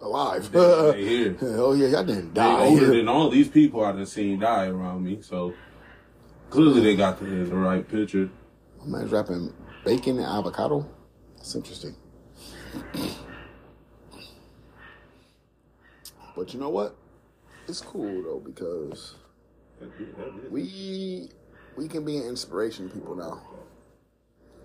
[SPEAKER 1] Alive.
[SPEAKER 2] they, they here.
[SPEAKER 1] oh yeah, y'all didn't
[SPEAKER 2] They
[SPEAKER 1] die.
[SPEAKER 2] older than all these people I done seen die around me, so clearly they got the, the right picture.
[SPEAKER 1] My man's rapping bacon and avocado. That's interesting. But you know what? It's cool though because
[SPEAKER 2] That- that is-
[SPEAKER 1] we we can be an inspiration to people now.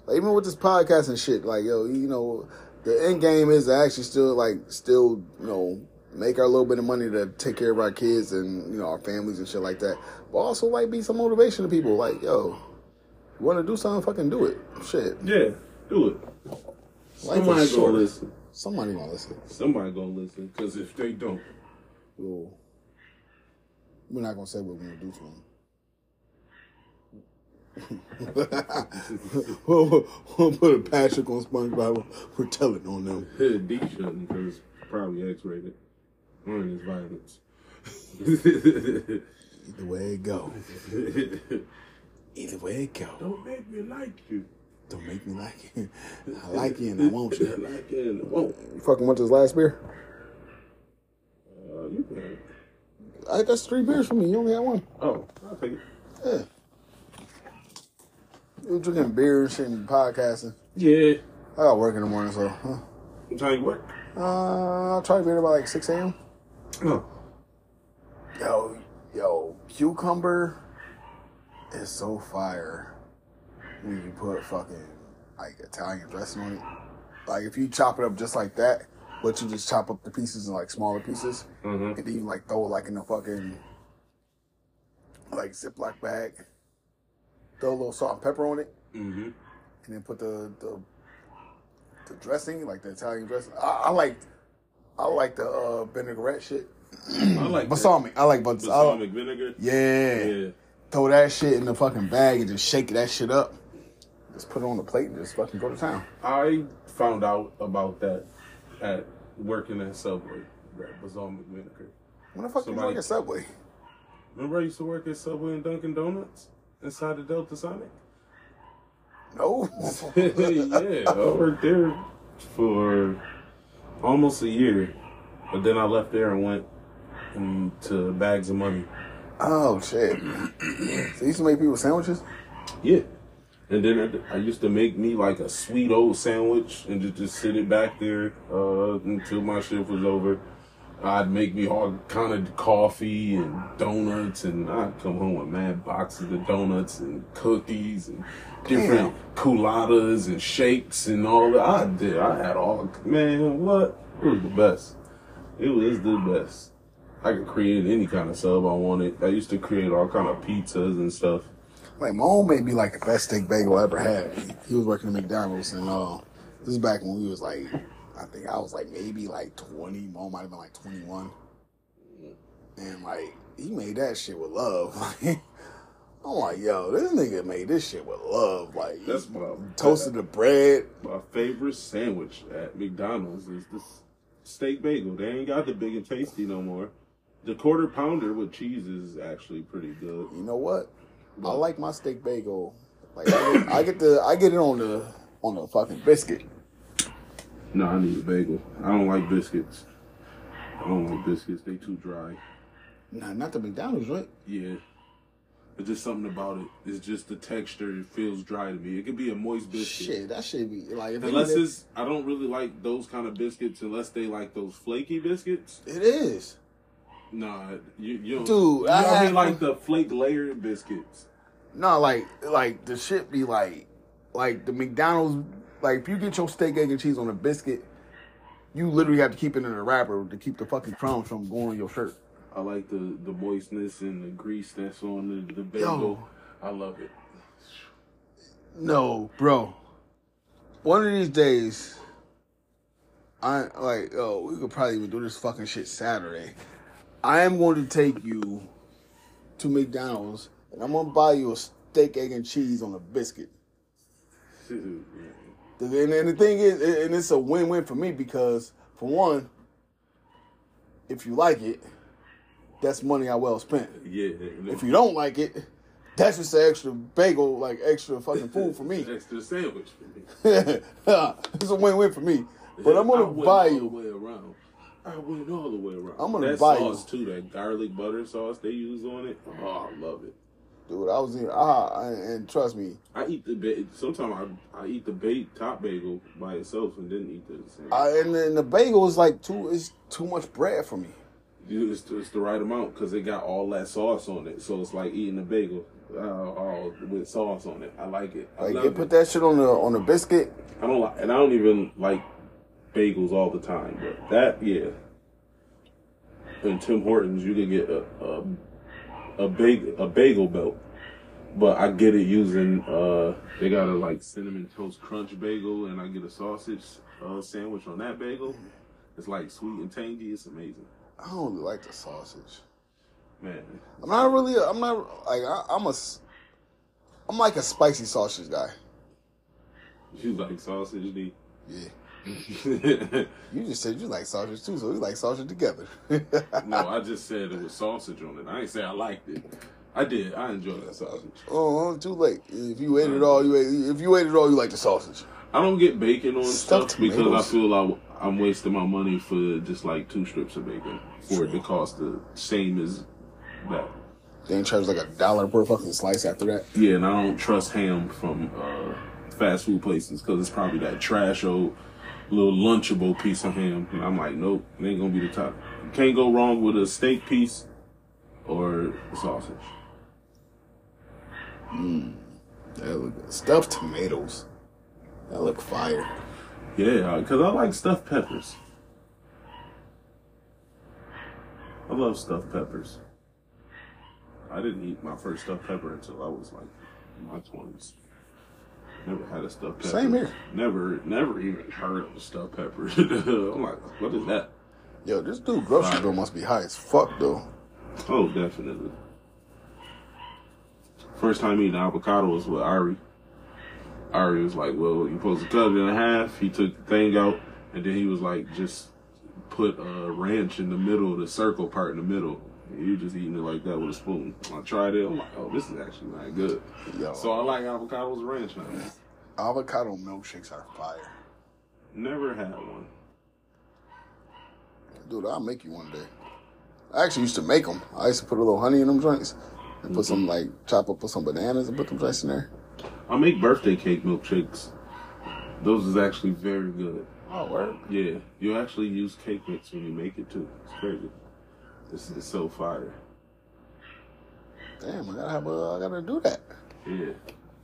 [SPEAKER 1] Like even with this podcast and shit, like yo, you know, the end game is to actually still like still, you know, make our little bit of money to take care of our kids and, you know, our families and shit like that. But also like be some motivation to people. Like, yo, you wanna do something, fucking do it. Shit.
[SPEAKER 2] Yeah, do it.
[SPEAKER 1] Life
[SPEAKER 2] Somebody gonna listen.
[SPEAKER 1] Somebody gonna listen.
[SPEAKER 2] Somebody gonna listen. Because if they don't,
[SPEAKER 1] We'll, we're not gonna say what we're gonna do to them. we'll, we'll put a Patrick on SpongeBob. We're telling on them.
[SPEAKER 2] D shouldn't because probably X-rated. Learn his violence.
[SPEAKER 1] Either way it go. Either way it go.
[SPEAKER 2] don't make me like you.
[SPEAKER 1] Don't make me like you. I like you and I want you.
[SPEAKER 2] I like you and I won't.
[SPEAKER 1] You fucking want this last beer?
[SPEAKER 2] Uh, you can.
[SPEAKER 1] I, that's three beers for me. You only had one.
[SPEAKER 2] Oh, I'll take it.
[SPEAKER 1] Yeah. You drinking beer and shit and podcasting.
[SPEAKER 2] Yeah.
[SPEAKER 1] I got work in the morning, so huh?
[SPEAKER 2] I'm trying to work.
[SPEAKER 1] uh, I'll try to be there by like 6 a.m.
[SPEAKER 2] Oh.
[SPEAKER 1] Yo, yo, cucumber is so fire when you put fucking like Italian dressing on it. Like if you chop it up just like that, but you just chop up the pieces in like smaller pieces,
[SPEAKER 2] Mhm.
[SPEAKER 1] and then you like throw it like in a fucking like Ziploc bag. Throw a little salt and pepper on it,
[SPEAKER 2] Mm-hmm.
[SPEAKER 1] and then put the the, the dressing, like the Italian dressing. I, I like I like the uh, vinaigrette shit.
[SPEAKER 2] I like that.
[SPEAKER 1] Balsamic. I like balsamic.
[SPEAKER 2] balsamic vinegar.
[SPEAKER 1] Yeah.
[SPEAKER 2] Yeah.
[SPEAKER 1] Throw that shit in the fucking bag and just shake that shit up. Just put it on the plate and just fucking go to town.
[SPEAKER 2] I found out about that at working at Subway. That balsamic vinegar.
[SPEAKER 1] When the fuck you work at Subway?
[SPEAKER 2] Remember I used to work at Subway and Dunkin' Donuts inside the Delta Sonic?
[SPEAKER 1] No.
[SPEAKER 2] yeah, I worked there for almost a year. But then I left there and went to bags of money.
[SPEAKER 1] oh shit. So you used to make people sandwiches?
[SPEAKER 2] Yeah. And then I, used to make me like a sweet old sandwich and just, just sit it back there uh, until my shift was over. I'd make me all kind of coffee and donuts, and I'd come home with mad boxes of donuts and cookies and different culottes and shakes and all that. I did. I had all. Man, what? It was the best. It was the best. I could create any kind of sub I wanted. I used to create all kind of pizzas and stuff.
[SPEAKER 1] Like my mom made me like the best steak bagel I ever had. He was working at McDonald's and uh this is back when we was like I think I was like maybe like twenty, mom might have been like twenty one. And like he made that shit with love. I'm like, yo, this nigga made this shit with love. Like
[SPEAKER 2] That's my
[SPEAKER 1] toasted the bread.
[SPEAKER 2] My favorite sandwich at McDonald's is this steak bagel. They ain't got the big and tasty no more. The quarter pounder with cheese is actually pretty good.
[SPEAKER 1] You know what? I like my steak bagel. Like I get, I get the I get it on the on the fucking biscuit.
[SPEAKER 2] No, I need a bagel. I don't like biscuits. I don't like biscuits. They too dry.
[SPEAKER 1] Nah, not the McDonald's, right?
[SPEAKER 2] Yeah. It's just something about it. It's just the texture. It feels dry to me. It could be a moist biscuit.
[SPEAKER 1] Shit, that should be like if
[SPEAKER 2] Unless
[SPEAKER 1] it,
[SPEAKER 2] it's, I don't really like those kind of biscuits unless they like those flaky biscuits.
[SPEAKER 1] it is.
[SPEAKER 2] Nah, you, you.
[SPEAKER 1] Dude, I
[SPEAKER 2] know what I mean like the flake layered biscuits.
[SPEAKER 1] No, like like the shit be like like the McDonald's like if you get your steak, egg, and cheese on a biscuit, you literally have to keep it in a wrapper to keep the fucking crumbs from going on your shirt.
[SPEAKER 2] I like the the moistness and the grease that's on the, the bagel.
[SPEAKER 1] Yo.
[SPEAKER 2] I love it.
[SPEAKER 1] No, bro. One of these days, I like oh we could probably even do this fucking shit Saturday. I am going to take you to McDonald's and I'm gonna buy you a steak, egg, and cheese on a biscuit. And, and the thing is, and it's a win-win for me because, for one, if you like it, that's money I well spent.
[SPEAKER 2] yeah.
[SPEAKER 1] If you don't like it, that's just an extra bagel, like extra fucking food for me.
[SPEAKER 2] extra sandwich for me.
[SPEAKER 1] it's a win-win for me. But I'm gonna buy you.
[SPEAKER 2] I went all the way around.
[SPEAKER 1] I'm gonna
[SPEAKER 2] that
[SPEAKER 1] buy you-
[SPEAKER 2] sauce too. That garlic butter sauce they use on it. Oh, I love it.
[SPEAKER 1] Dude, I was in ah, and trust me,
[SPEAKER 2] I eat the ba- sometimes I I eat the bait top bagel by itself and then eat the.
[SPEAKER 1] I, and then the bagel is like too it's too much bread for me.
[SPEAKER 2] You- It's, it's the right amount because it got all that sauce on it. So it's like eating a bagel uh, all with sauce on it. I like it. I
[SPEAKER 1] Like they
[SPEAKER 2] it.
[SPEAKER 1] put that shit on the on the biscuit.
[SPEAKER 2] I don't like, and I don't even like bagels all the time. But that, yeah. In Tim Hortons, you can get a a a, bag, a bagel belt, but I get it using uh they got a like cinnamon toast crunch bagel, and I get a sausage uh, sandwich on that bagel. It's like sweet and tangy. It's amazing,
[SPEAKER 1] I don't really like the sausage.
[SPEAKER 2] man.
[SPEAKER 1] I'm not really. I'm not like I, I'm a I'm like a spicy sausage guy.
[SPEAKER 2] You like sausage, D?
[SPEAKER 1] Yeah. You just said you like sausage too, so we like sausage together.
[SPEAKER 2] No, I just said it was sausage on it. I ain't say I liked it. I did. I enjoy that sausage.
[SPEAKER 1] Oh, too late. If you ate it all, you ate. If you ate it all, you like the sausage.
[SPEAKER 2] I don't get bacon on
[SPEAKER 1] Stuffed
[SPEAKER 2] stuff because I feel like I'm wasting my money for just like two strips of bacon for it to cost the same as that.
[SPEAKER 1] They ain't charge like a dollar per fucking slice after that.
[SPEAKER 2] Yeah, and I don't trust ham from uh, fast food places because it's probably that trash old little lunchable piece of ham. And I'm like, nope, it ain't gonna be the top. You can't go wrong with a steak piece or a sausage.
[SPEAKER 1] Mmm, that look good. Stuffed tomatoes. That look fire.
[SPEAKER 2] Yeah, uh, because I like stuffed peppers. I love stuffed peppers. I didn't eat my first stuffed pepper until I was like in my twenties. Never had a stuffed pepper.
[SPEAKER 1] Same here.
[SPEAKER 2] Never, never even heard of a stuffed pepper. I'm like, what is that?
[SPEAKER 1] Yo, this dude grocery bill must be high as fuck though.
[SPEAKER 2] Oh, definitely. First time eating avocado was with Ari. Ari was like, "Well, you're supposed to cut it in half." He took the thing out, and then he was like, "Just put a ranch in the middle, the circle part in the middle." And you just eating it like that with a spoon. I tried it. I'm like, "Oh, this is actually not good."
[SPEAKER 1] Yo,
[SPEAKER 2] So I like avocados and ranch now.
[SPEAKER 1] avocado milkshakes are fire.
[SPEAKER 2] Never had one.
[SPEAKER 1] Dude, I'll make you one day. I actually used to make them. I used to put a little honey in them joints and put some like chop up, put some bananas and put them joints in there.
[SPEAKER 2] I make birthday cake milkshakes. Those is actually very good.
[SPEAKER 1] Oh, word.
[SPEAKER 2] Yeah, you actually use cake mix when you make it too. It's crazy. This is so fire.
[SPEAKER 1] Damn, I gotta have a, I gotta do that.
[SPEAKER 2] Yeah,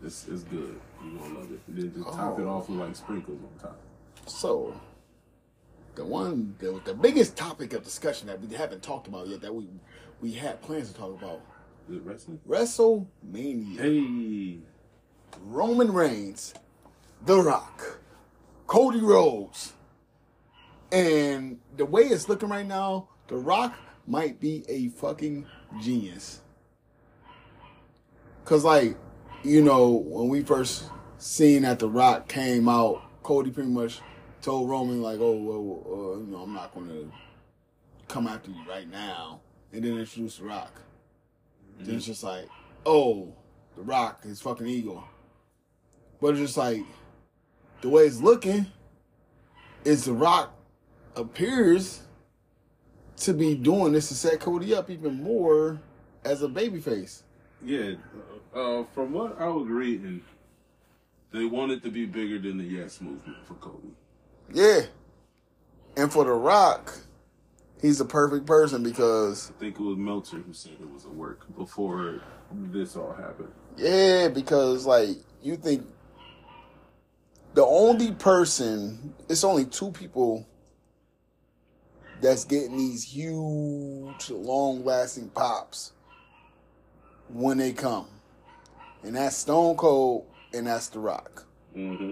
[SPEAKER 2] it's, it's good. You gonna love it. And then just top it
[SPEAKER 1] Oh.
[SPEAKER 2] off with like sprinkles on top.
[SPEAKER 1] So, the one, the, the biggest topic of discussion that we haven't talked about yet, that we we had plans to talk about,
[SPEAKER 2] Is it wrestling?
[SPEAKER 1] WrestleMania.
[SPEAKER 2] Hey,
[SPEAKER 1] Roman Reigns, The Rock, Cody Rhodes, and the way it's looking right now, The Rock might be a fucking genius. Cause like, you know, when we first seen that The Rock came out, Cody pretty much told Roman like, "Oh, well, uh, you know, I'm not gonna come after you right now," and then introduce The Rock. Then it's just like, "Oh, The Rock, is fucking ego." But it's just like the way it's looking is the Rock appears to be doing this to set Cody up even more as a babyface.
[SPEAKER 2] yeah. Uh, from what I was reading, they wanted to be bigger than the Yes movement for Cody.
[SPEAKER 1] Yeah. And for the Rock, he's the perfect person because
[SPEAKER 2] I think it was Meltzer who said it was a work before this all happened.
[SPEAKER 1] yeah, because like you think the only person it's only two people that's getting these huge long lasting pops when they come. And that's Stone Cold and that's The Rock.
[SPEAKER 2] Mm-hmm.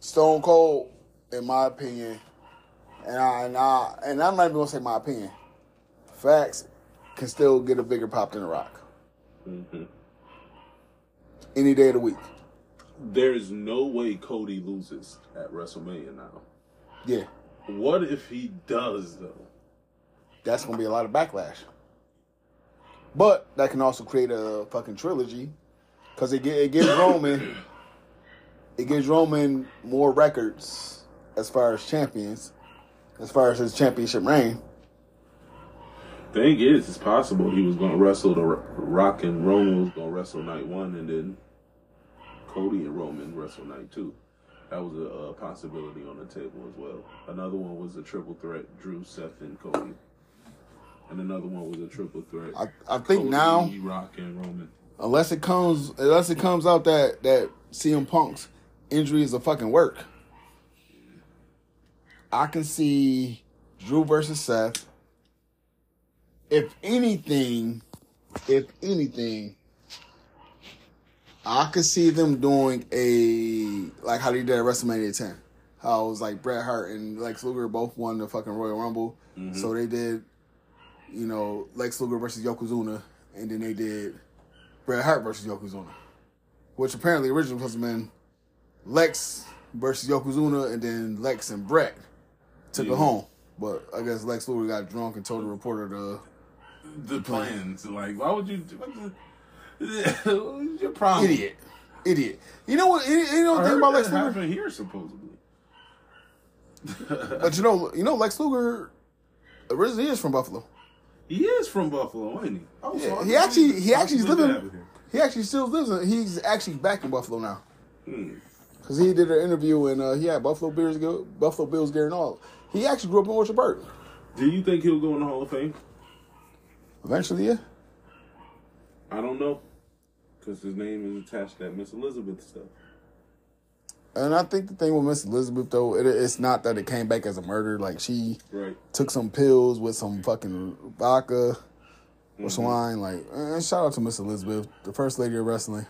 [SPEAKER 1] Stone Cold, in my opinion, and I and I and I'm not even gonna say my opinion. Facts, can still get a bigger pop than The Rock.
[SPEAKER 2] Mm-hmm.
[SPEAKER 1] Any day of the week.
[SPEAKER 2] There's no way Cody loses at WrestleMania now.
[SPEAKER 1] Yeah.
[SPEAKER 2] What if he does though?
[SPEAKER 1] That's gonna be a lot of backlash. But that can also create a fucking trilogy. Cause it, it gives Roman it gives Roman more records as far as champions, as far as his championship reign.
[SPEAKER 2] Thing is, it's possible he was gonna wrestle the Rock and Roman was gonna wrestle night one, and then Cody and Roman wrestle night two. That was a, a possibility on the table as well. Another one was a triple threat: Drew, Seth, and Cody. And another one was a triple threat:
[SPEAKER 1] I, I think
[SPEAKER 2] Cody,
[SPEAKER 1] now
[SPEAKER 2] Rock, and Roman.
[SPEAKER 1] unless it comes unless it comes out that that CM Punk's injury is a fucking work. I can see Drew versus Seth. If anything, if anything, I could see them doing a like how they did at WrestleMania 10. How it was like Bret Hart and Lex Luger both won the fucking Royal Rumble. Mm-hmm. So they did, you know, Lex Luger versus Yokozuna, and then they did Bret Hart versus Yokozuna, which apparently originally was been Lex versus Yokozuna, and then Lex and Bret took
[SPEAKER 2] Yeah.
[SPEAKER 1] it home. But I guess Lex Luger got drunk and told the reporter to.
[SPEAKER 2] The plans, like, why would you? do- What the, what's your problem?
[SPEAKER 1] Idiot, idiot. You know what? You you know the thing about Lex Luger,
[SPEAKER 2] here supposedly.
[SPEAKER 1] but you know, you know Lex Luger originally is from Buffalo.
[SPEAKER 2] He is from Buffalo, ain't he? Was
[SPEAKER 1] Yeah,
[SPEAKER 2] wondering
[SPEAKER 1] he actually he actually living. He actually still lives. In, he's actually back in Buffalo now.
[SPEAKER 2] Hmm.
[SPEAKER 1] Cause he did an interview and uh, he had Buffalo Bills, Buffalo Bills gear and all. He actually grew up in Orchard Park.
[SPEAKER 2] Do you think he'll go in the Hall of Fame?
[SPEAKER 1] Eventually, yeah.
[SPEAKER 2] I don't know, because his name is attached to that Miss Elizabeth stuff.
[SPEAKER 1] And I think the thing with Miss Elizabeth though, it, it's not that it came back as a murder. Like she
[SPEAKER 2] Right.
[SPEAKER 1] took some pills with some fucking vodka
[SPEAKER 2] Mm-hmm.
[SPEAKER 1] or swine. Like, eh, shout out to Miss Elizabeth, the first lady of wrestling.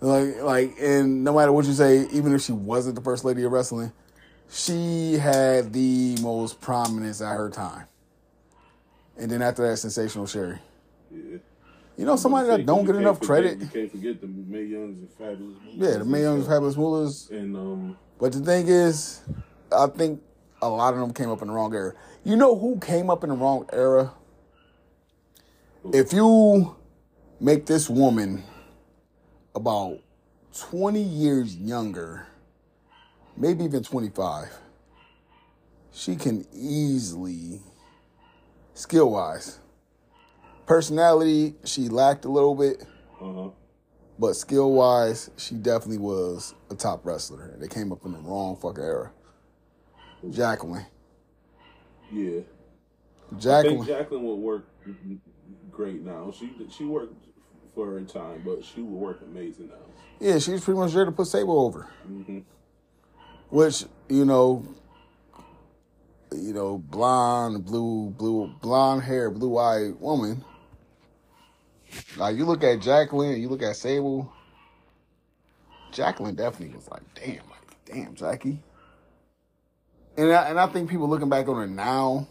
[SPEAKER 1] Like, like, and no matter what you say, even if she wasn't the first lady of wrestling, she had the most prominence at her time. And then after that, sensational Sherri.
[SPEAKER 2] Yeah.
[SPEAKER 1] You know, somebody that don't get enough
[SPEAKER 2] forget-
[SPEAKER 1] credit.
[SPEAKER 2] You can't forget the Mae Youngs and Fabulous.
[SPEAKER 1] Yeah, the Mae Young's and Fabulous Moolahs.
[SPEAKER 2] And um,
[SPEAKER 1] But the thing is, I think a lot of them came up in the wrong era. You know who came up in the wrong era? If you make this woman about 20 years younger, maybe even 25, she can easily, skill wise, personality, she lacked a little bit,
[SPEAKER 2] uh huh.
[SPEAKER 1] but skill wise, she definitely was a top wrestler. They came up in the wrong fucking era. Jacqueline.
[SPEAKER 2] Yeah. I think
[SPEAKER 1] Jacqueline.
[SPEAKER 2] Jacqueline would work great now. She she worked for her time, but she would work amazing now.
[SPEAKER 1] Yeah, she was pretty much there to put Sable over.
[SPEAKER 2] Mm-hmm.
[SPEAKER 1] Which, you know, you know, blonde, blue, blue, blonde hair, blue eyed woman. Like you look at Jacqueline, you look at Sable. Jacqueline definitely was like, damn, like, damn, Jackie. And I, and I think people looking back on her now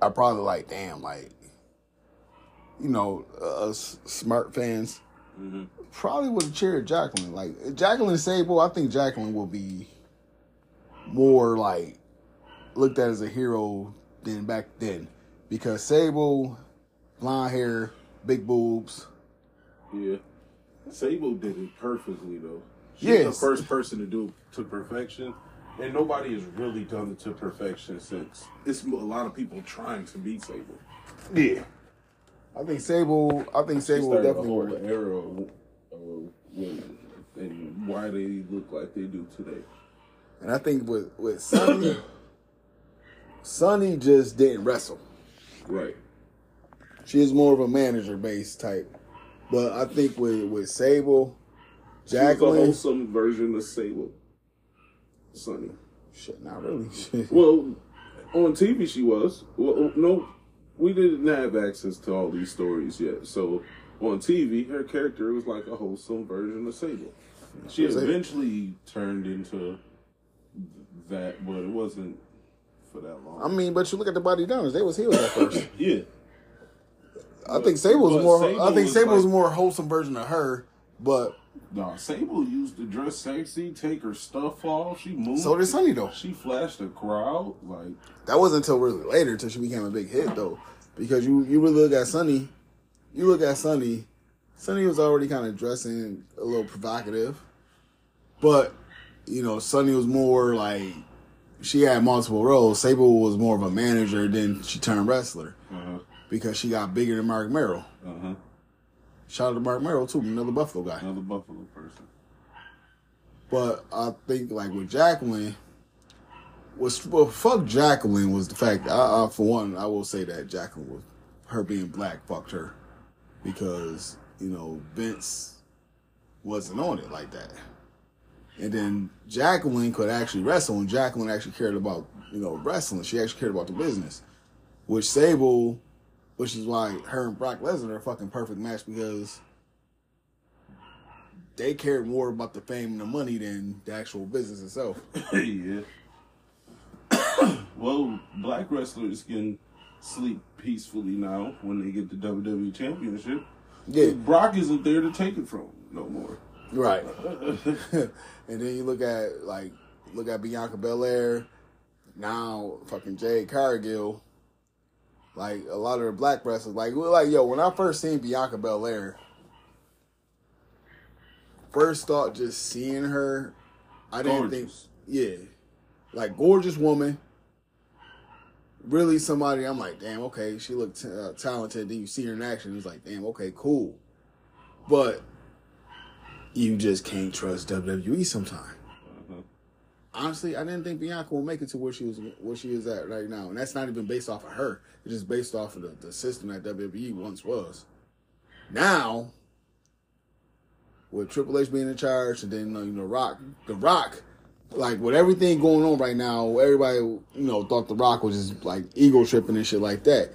[SPEAKER 1] are probably like, damn, like, you know, uh, us smart fans
[SPEAKER 2] Mm-hmm.
[SPEAKER 1] probably would have cheered Jacqueline. Like Jacqueline Sable, I think Jacqueline will be more like looked at as a hero than back then. Because Sable, blonde hair, big boobs.
[SPEAKER 2] Yeah. Sable did it perfectly though. She's
[SPEAKER 1] Yes.
[SPEAKER 2] the first person to do it to perfection. And nobody has really done it to perfection since it's a lot of people trying to beat Sable.
[SPEAKER 1] Yeah. I think Sable I think Sable
[SPEAKER 2] a
[SPEAKER 1] definitely
[SPEAKER 2] whole
[SPEAKER 1] work.
[SPEAKER 2] era of, of women and why they look like they do today.
[SPEAKER 1] And I think with with Sunny Sunny just didn't wrestle.
[SPEAKER 2] Right.
[SPEAKER 1] She is more of a manager based type. But I think with with Sable,
[SPEAKER 2] She was a
[SPEAKER 1] Jacqueline
[SPEAKER 2] wholesome version of Sable. Sunny.
[SPEAKER 1] shit, not really.
[SPEAKER 2] Well, on TV she was. Well, oh, no, we didn't have access to all these stories yet. So on TV, her character was like a wholesome version of Sable. She eventually turned into that, but it wasn't for that long.
[SPEAKER 1] I mean, but you look at the Bodydonnas, they was heels at first.
[SPEAKER 2] yeah,
[SPEAKER 1] I think Sable was more. I think Sable was
[SPEAKER 2] like-
[SPEAKER 1] more wholesome version of her, but
[SPEAKER 2] Nah, Sable used to dress sexy, take her stuff off. She moved.
[SPEAKER 1] so did Sunny though.
[SPEAKER 2] She flashed the crowd like
[SPEAKER 1] That wasn't until really later until she became a big hit though, because you you really look at Sunny, you look at Sunny, Sunny was already kind of dressing a little provocative, but you know Sunny was more like she had multiple roles. Sable was more of a manager, then she turned wrestler
[SPEAKER 2] uh
[SPEAKER 1] because she got bigger than Marc Mero.
[SPEAKER 2] Uh huh uh
[SPEAKER 1] Shout out to Marc Mero too, another Buffalo guy.
[SPEAKER 2] another Buffalo person.
[SPEAKER 1] But I think like with Jacqueline, was well fuck Jacqueline was the fact. I, I for one, I will say that Jacqueline was her being black fucked her because you know Vince wasn't on it like that. And then Jacqueline could actually wrestle, and Jacqueline actually cared about you know wrestling. She actually cared about the business, which Sable, which is why her and Brock Lesnar are a fucking perfect match because they cared more about the fame and the money than the actual business itself.
[SPEAKER 2] yeah. well, black wrestlers can sleep peacefully now when they get the WWE Championship.
[SPEAKER 1] Yeah,
[SPEAKER 2] Brock isn't there to take it from no more.
[SPEAKER 1] right. and then you look at like look at Bianca Belair, now fucking Jade Cargill. Like a lot of the black wrestlers, like like yo, when I first seen Bianca Belair, first thought just seeing her, I didn't think, yeah, like gorgeous woman. Really, somebody I'm like, damn, okay, she looked t- uh, talented. Then you see her in action, it's like, damn, okay, cool. But you just can't trust WWE sometimes. Honestly, I didn't think Bianca would make it to where she was where she is at right now, and that's not even based off of her. It's just based off of the, the system that WWE once was. Now, with Triple H being in charge, and then you know Rock, the Rock, like with everything going on right now, everybody you know thought the Rock was just like ego tripping and shit like that.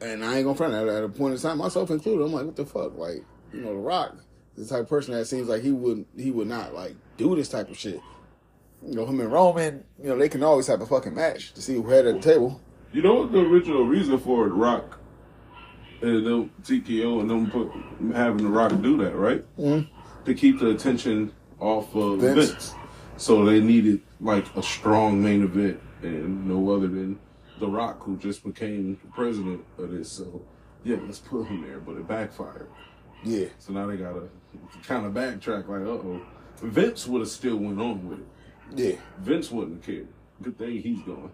[SPEAKER 1] And I ain't gonna front at, at a point in time, myself included. I'm like, what the fuck? Like, you know, the Rock the type of person that seems like he would he would not like do this type of shit. You know, him and Roman, you know, they can always have a fucking match to see who had at the table.
[SPEAKER 2] You know what the original reason for it, Rock and them TKO and them put having the Rock do that, right? Mm-hmm. To keep the attention off of
[SPEAKER 1] Vince.
[SPEAKER 2] Vince. So they needed like a strong main event, and no other than the Rock, who just became the president of this. So yeah, let's put him there, but it backfired.
[SPEAKER 1] Yeah.
[SPEAKER 2] So now they gotta kind of backtrack. Like, uh oh, Vince would have still went on with it.
[SPEAKER 1] Yeah.
[SPEAKER 2] Vince wouldn't cared. Good thing he's gone.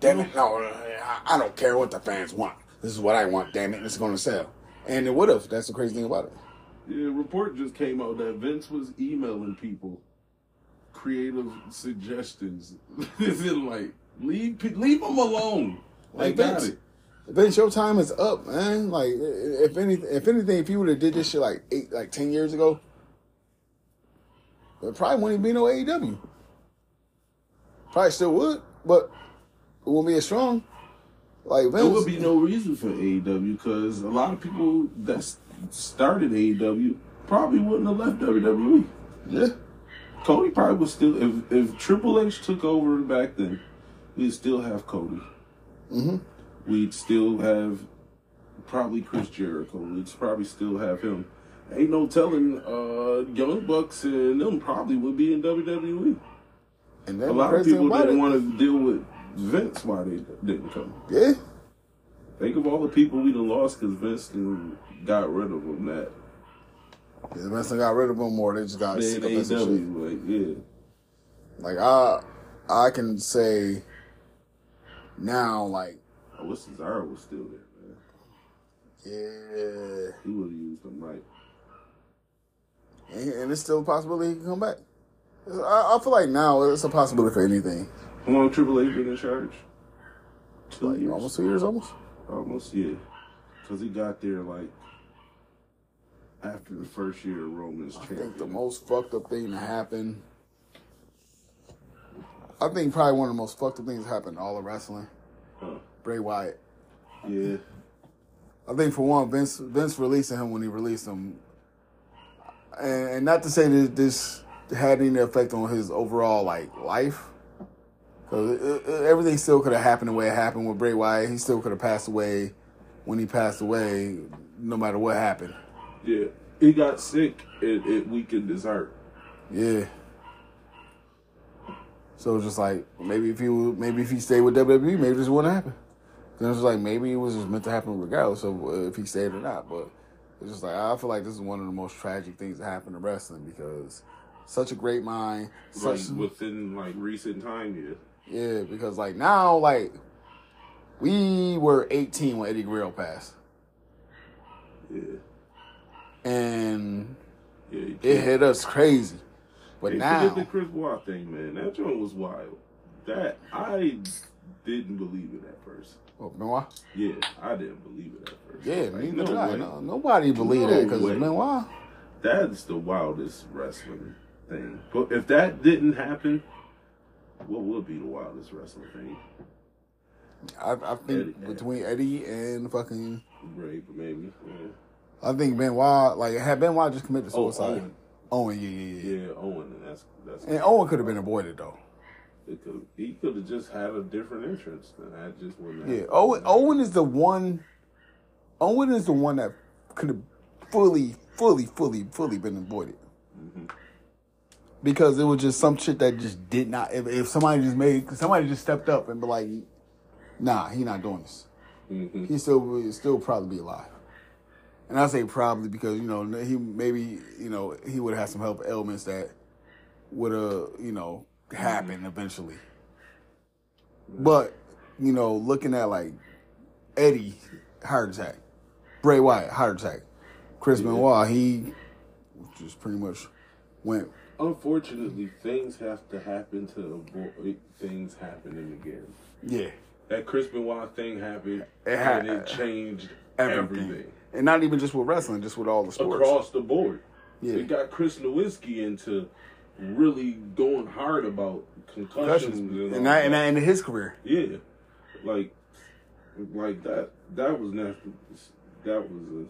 [SPEAKER 1] Damn it, no, I, don't care what the fans want. This is what I want, damn it, and it's gonna sell. And it would have. That's the crazy thing about it.
[SPEAKER 2] Yeah, a report just came out that Vince was emailing people creative suggestions. Is it like leave leave them alone?
[SPEAKER 1] Like Vince.
[SPEAKER 2] it.
[SPEAKER 1] Vince, your time is up, man. Like, if any, if anything, if you would have did this shit like eight, like ten years ago, there probably wouldn't be no AEW. Probably still would, but it wouldn't be as strong. Like
[SPEAKER 2] There would be no reason for AEW because a lot of people that started AEW probably wouldn't have left WWE.
[SPEAKER 1] yeah,
[SPEAKER 2] Cody probably would still if if Triple H took over back then, we'd still have Cody.
[SPEAKER 1] Mhm.
[SPEAKER 2] We'd still have probably Chris Jericho. We'd probably still have him. Ain't no telling. Uh, Young Bucks and them probably would be in WWE.
[SPEAKER 1] And
[SPEAKER 2] A lot of people didn't want to deal with Vince why they didn't come.
[SPEAKER 1] yeah,
[SPEAKER 2] Think of all the people we done lost because Vince got rid of them. That
[SPEAKER 1] yeah, Vince got rid of them, or they just got
[SPEAKER 2] they
[SPEAKER 1] sick
[SPEAKER 2] in
[SPEAKER 1] of this shit.
[SPEAKER 2] AEW. Like yeah.
[SPEAKER 1] Like I, I can say now, like,
[SPEAKER 2] I wish Cesaro was still there, man.
[SPEAKER 1] yeah,
[SPEAKER 2] He would have used them right.
[SPEAKER 1] and, and it's still a possibility he can come back. I, I feel like now it's a possibility for anything.
[SPEAKER 2] How long Triple H been in charge? Two
[SPEAKER 1] Like
[SPEAKER 2] years.
[SPEAKER 1] almost two years, almost.
[SPEAKER 2] Almost, yeah. Because he got there like after the first year of Roman's
[SPEAKER 1] I
[SPEAKER 2] champion.
[SPEAKER 1] think the most fucked up thing to happen. I think probably one of the most fucked up things that happened in all of wrestling.
[SPEAKER 2] Huh.
[SPEAKER 1] Bray Wyatt.
[SPEAKER 2] Yeah.
[SPEAKER 1] I think for one, Vince Vince releasing him when he released him, and, and not to say that this had any effect on his overall like life, because everything still could have happened the way it happened with Bray Wyatt. He still could have passed away when he passed away, no matter what happened.
[SPEAKER 2] Yeah, he got sick. It, it weakened his heart.
[SPEAKER 1] Yeah. So it's just like maybe if he maybe if he stayed with WWE, maybe this wouldn't happen. Then it's like maybe it was just meant to happen regardless of uh, if he stayed or not. But it's just like I feel like this is one of the most tragic things that happened to wrestling because such a great mind,
[SPEAKER 2] Like
[SPEAKER 1] such
[SPEAKER 2] within like recent time, yeah.
[SPEAKER 1] yeah. Because like now, like we were 18 when Eddie Guerrero passed,
[SPEAKER 2] Yeah,
[SPEAKER 1] and
[SPEAKER 2] yeah.
[SPEAKER 1] it hit us crazy. But
[SPEAKER 2] Hey,
[SPEAKER 1] now,
[SPEAKER 2] forget the Chris Watt thing, man. That joint was wild. That I didn't believe in that first.
[SPEAKER 1] oh, Benoit?
[SPEAKER 2] Yeah, I didn't believe it at first.
[SPEAKER 1] Yeah,
[SPEAKER 2] Like,
[SPEAKER 1] neither
[SPEAKER 2] no
[SPEAKER 1] did I. No, nobody believed
[SPEAKER 2] No
[SPEAKER 1] that because Benoit.
[SPEAKER 2] That's the wildest wrestling thing. But if that didn't happen, what would be the wildest wrestling thing?
[SPEAKER 1] I, I think
[SPEAKER 2] Eddie.
[SPEAKER 1] between Eddie and fucking,
[SPEAKER 2] Rape, maybe. Yeah,
[SPEAKER 1] I think Benoit, like had Benoit just committed
[SPEAKER 2] Oh,
[SPEAKER 1] suicide.
[SPEAKER 2] Owen.
[SPEAKER 1] Owen, yeah, yeah, yeah.
[SPEAKER 2] yeah Owen, and that's that's.
[SPEAKER 1] And Owen could have been avoided though.
[SPEAKER 2] It could, he could have just had a different entrance, and that just wouldn't.
[SPEAKER 1] Yeah, Owen. Owen is the one. Owen is the one that could have fully, fully, fully, fully been avoided. Because it was just some shit that just did not. If, if somebody just made, somebody just stepped up and be like, "Nah, he not doing this."
[SPEAKER 2] Mhm.
[SPEAKER 1] he still would still probably be alive. And I say probably because you know he maybe you know he would have some health ailments that would have you know happened eventually. But you know, looking at like Eddie heart attack, Bray Wyatt heart attack, Chris Benoit he just pretty much went
[SPEAKER 2] Unfortunately, things have to happen to avoid things happening again.
[SPEAKER 1] yeah
[SPEAKER 2] That Chris Benoit thing happened,
[SPEAKER 1] It ha-
[SPEAKER 2] and it changed
[SPEAKER 1] everything.
[SPEAKER 2] everything.
[SPEAKER 1] and not even just with wrestling, just with all the sports.
[SPEAKER 2] across the board.
[SPEAKER 1] Yeah.
[SPEAKER 2] It got Chris Nowinski into really going hard about concussions, and,
[SPEAKER 1] and that, and
[SPEAKER 2] that.
[SPEAKER 1] in his career.
[SPEAKER 2] yeah, like like that. That was not. That was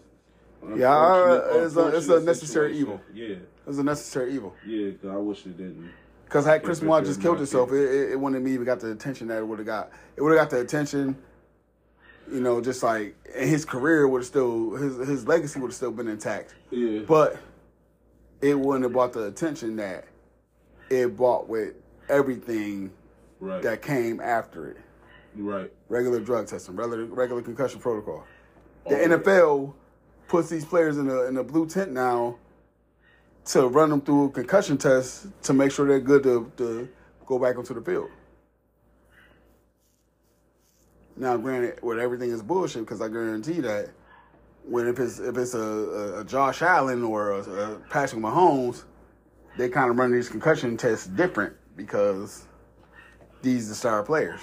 [SPEAKER 2] a.
[SPEAKER 1] Yeah, it's a- it's a necessary
[SPEAKER 2] situation.
[SPEAKER 1] evil.
[SPEAKER 2] Yeah,
[SPEAKER 1] was a necessary evil.
[SPEAKER 2] yeah. 'cause I wish it didn't.
[SPEAKER 1] Because had Chris
[SPEAKER 2] If it
[SPEAKER 1] Benoit
[SPEAKER 2] did
[SPEAKER 1] just killed himself, it, it, it wouldn't have even got the attention that it would have got. It would have got the attention, you know, just like and his career would have still his his legacy would have still been intact.
[SPEAKER 2] Yeah,
[SPEAKER 1] But it wouldn't have brought the attention that it brought with everything
[SPEAKER 2] right,
[SPEAKER 1] that came after it.
[SPEAKER 2] right.
[SPEAKER 1] Regular drug testing, regular regular concussion protocol. The
[SPEAKER 2] Oh, yeah.
[SPEAKER 1] NFL puts these players in a in a blue tent now to run them through concussion tests to make sure they're good to, to go back onto the field. Now, granted, with everything is bullshit because I guarantee that when if it's if it's a, a, Josh Allen or a, a Patrick Mahomes, they kind of run these concussion tests different because these are star players.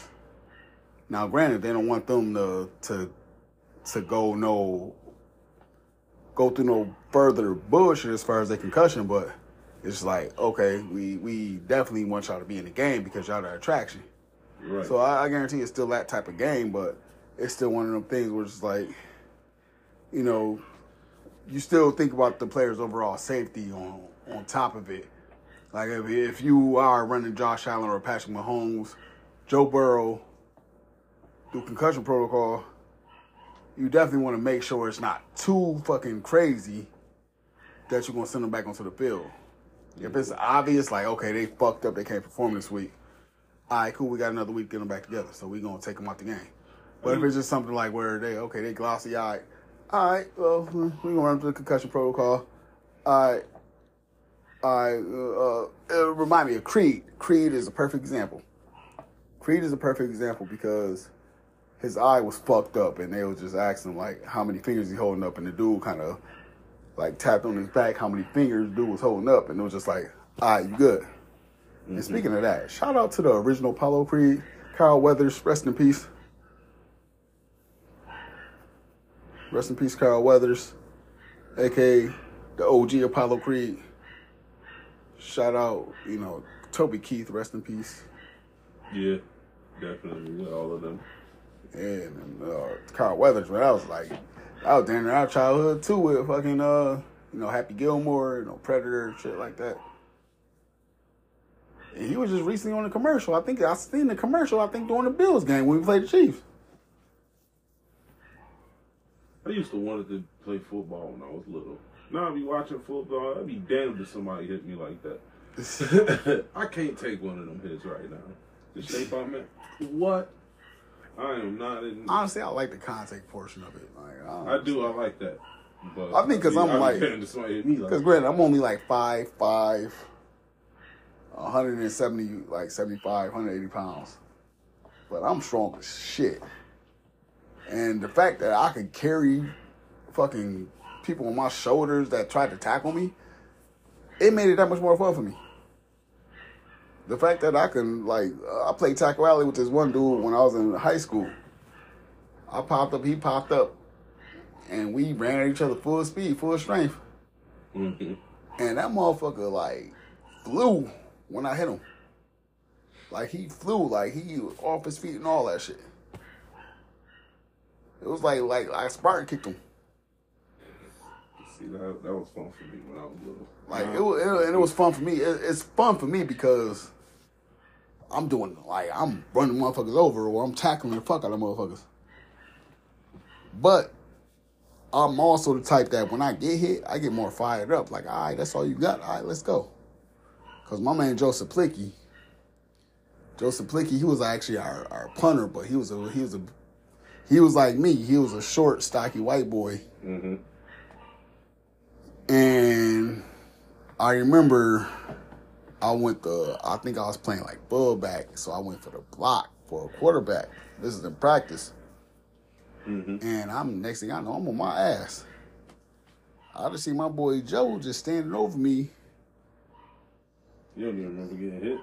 [SPEAKER 1] Now, granted, they don't want them to to to go no go through no further bullshit as far as their concussion, but it's like okay, we we definitely want y'all to be in the game because y'all the attraction.
[SPEAKER 2] Right.
[SPEAKER 1] So I, I guarantee it's still that type of game, but it's still one of them things where it's like, you know, you still think about the player's overall safety on on top of it. Like if, if you are running Josh Allen or Patrick Mahomes, Joe Burrow through concussion protocol, you definitely want to make sure it's not too fucking crazy that you're gonna send them back onto the field. If it's obvious, like okay, they fucked up, they can't perform this week. All right, cool. We got another week to get them back together, so we gonna take them out the game. But if it's just something like where they okay, they glossy eyed. All right, well, we gonna run through the concussion protocol. All right, all right. Uh, uh, it remind me of Creed. Creed is a perfect example. Creed is a perfect example because his eye was fucked up, and they was just asking like how many fingers he holding up, and the dude kind of like tapped on his back how many fingers dude was holding up, and it was just like, all right, you good. And speaking of that, shout out to the original Apollo Creed, Carl Weathers, rest in peace. Rest in peace, Carl Weathers, aka the OG Apollo Creed. Shout out, you know, Toby Keith, rest in peace.
[SPEAKER 2] yeah, definitely. All of them.
[SPEAKER 1] And uh, Carl Weathers, man, I was like, I was down in our childhood too with fucking, uh, you know, Happy Gilmore, you know, Predator, shit like that. And he was just recently on a commercial. I think I seen the commercial. I think during the Bills game when we played the Chiefs.
[SPEAKER 2] I used to wanted to play football when I was little. Now I be watching football. I'd be damned if somebody hit me like that. I can't take one of them hits right now. The shape I'm in. What? I am not in.
[SPEAKER 1] Honestly, I like the contact portion of it. Like,
[SPEAKER 2] I do. I like that. But
[SPEAKER 1] I think 'cause
[SPEAKER 2] because
[SPEAKER 1] I'm
[SPEAKER 2] I be
[SPEAKER 1] like-
[SPEAKER 2] damned if somebody hit me like
[SPEAKER 1] Because
[SPEAKER 2] that.
[SPEAKER 1] granted, I'm only like five five, 170, like 75, 180 pounds. But I'm strong as shit. And the fact that I could carry fucking people on my shoulders that tried to tackle me, it made it that much more fun for me. The fact that I can like, uh, I played tackle alley with this one dude when I was in high school. I popped up, he popped up, and we ran at each other full speed, full strength.
[SPEAKER 2] Mhm.
[SPEAKER 1] And that motherfucker like flew when I hit him. Like he flew, like he was off his feet and all that shit. It was like like I Spartan kicked him.
[SPEAKER 2] See that that was fun for me when I was little.
[SPEAKER 1] Like it was, it, and it was fun for me. It, it's fun for me because I'm doing like I'm running motherfuckers over or I'm tackling the fuck out of motherfuckers. But I'm also the type that when I get hit, I get more fired up. Like, all right, that's all you got. All right, let's go. Cause my man Joseph Plicky, Joseph Plicky, he was actually our, our punter, but he was a he was a he was like me. He was a short, stocky white boy.
[SPEAKER 2] Mhm.
[SPEAKER 1] And I remember I went to, I think I was playing like fullback, so I went for the block for a quarterback. This is in practice.
[SPEAKER 2] Mhm.
[SPEAKER 1] And I'm next thing I know, I'm on my ass. I just see my boy Joe just standing over me.
[SPEAKER 2] You don't even remember getting hit.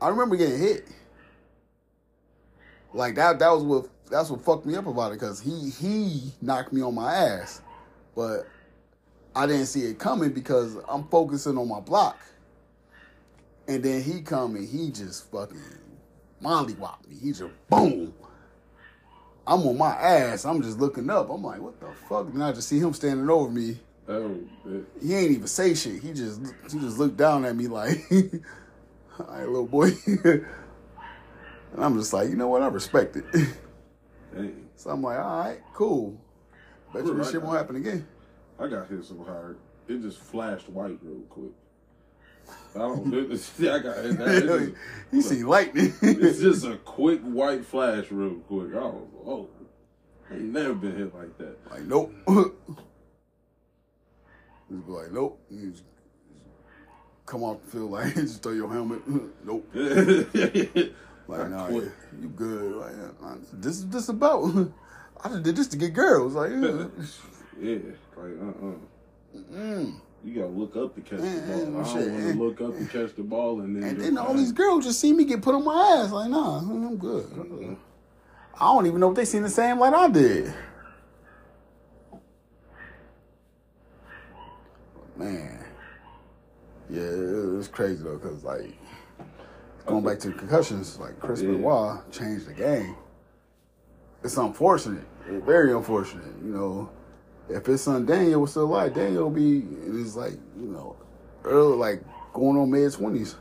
[SPEAKER 1] I remember getting hit. Like that that was what that's what fucked me up about it because he he knocked me on my ass. But I didn't see it coming because I'm focusing on my block. And then he come and he just fucking mollywop me. He just boom. I'm on my ass. I'm just looking up. I'm like, what the fuck? And I just see him standing over me.
[SPEAKER 2] Was.
[SPEAKER 1] He ain't even say shit. He just he just looked down at me like, all right, little boy. and I'm just like, you know what? I respect it.
[SPEAKER 2] Dang.
[SPEAKER 1] so I'm like, all right, cool. Bet you this shit won't happen again.
[SPEAKER 2] I got hit so hard, it just flashed white real quick. I don't. It, it's- I got hit. That, just,
[SPEAKER 1] you see lightning.
[SPEAKER 2] it's just a quick white flash real quick. I was, oh, I ain't never been hit like that.
[SPEAKER 1] like, nope. Just be like, nope. Just come off the field like, just throw your helmet. nope. Like, nah, you good. Like, this is this about. I just did this to get girls. Like, yeah.
[SPEAKER 2] Yeah, like uh uh
[SPEAKER 1] Mm.
[SPEAKER 2] You gotta look up to catch
[SPEAKER 1] Mm,
[SPEAKER 2] the ball. I don't want to look up and catch the ball and then.
[SPEAKER 1] And then all these girls just see me get put on my ass. Like, nah, I'm good. I'm good. I don't even know if they seen the same like I did. Man. Yeah, it was crazy though, because like going back to the concussions, like Chris
[SPEAKER 2] Yeah.
[SPEAKER 1] Benoit changed the game. It's unfortunate. Very unfortunate. You know, if his son Daniel was still alive, Daniel would be in his like, you know, early like going on mid twenties.